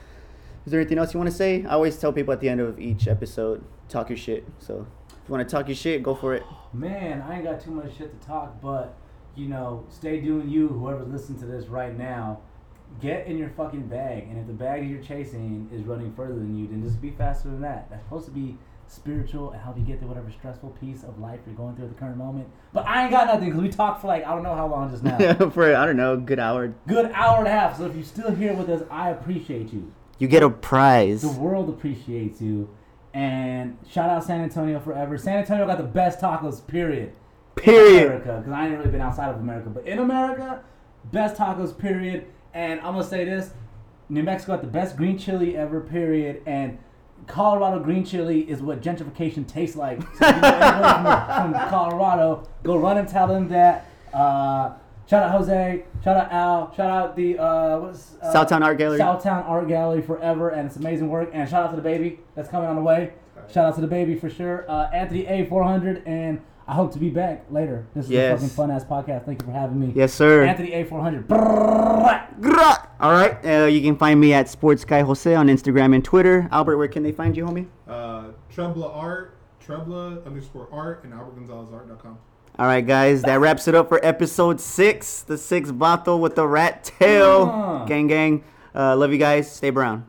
Is there anything else you want to say? I always tell people at the end of each episode, talk your shit. So if you want to talk your shit, go for it. Man, I ain't got too much shit to talk, but you know, stay doing you. Whoever's listening to this right now, get in your fucking bag. And if the bag you're chasing is running further than you, then just be faster than that. That's supposed to be spiritual and help you get to whatever stressful piece of life you're going through at the current moment. But I ain't got nothing because we talked for like I don't know how long just now. for I don't know, good hour. Good hour and a half. So if you're still here with us, I appreciate you. You get a prize. The world appreciates you. And shout out San Antonio forever. San Antonio got the best tacos, period. In Period. America, because I ain't really been outside of America, but in America, best tacos, period. And I'm gonna say this: New Mexico got the best green chili ever, period. And Colorado green chili is what gentrification tastes like. So if you know from, from Colorado, go run and tell them that. Uh, shout out Jose. Shout out Al. Shout out the uh, what's uh, Southtown Art Gallery. Southtown Art Gallery forever, and it's amazing work. And shout out to the baby that's coming on the way. Shout out to the baby for sure. Uh, Anthony A four hundred, and I hope to be back later. This is Yes. a fucking fun ass podcast. Thank you for having me. Yes, sir. Anthony A400. All right. Uh, you can find me at Sports Guy Jose on Instagram and Twitter. Albert, where can they find you, homie? Uh, Trebla Art, Trebla underscore art, and AlbertGonzalezArt.com. All right, guys. That wraps it up for episode six. The sixth vato with the rat tail. Ah. Gang, gang. Uh, love you guys. Stay brown.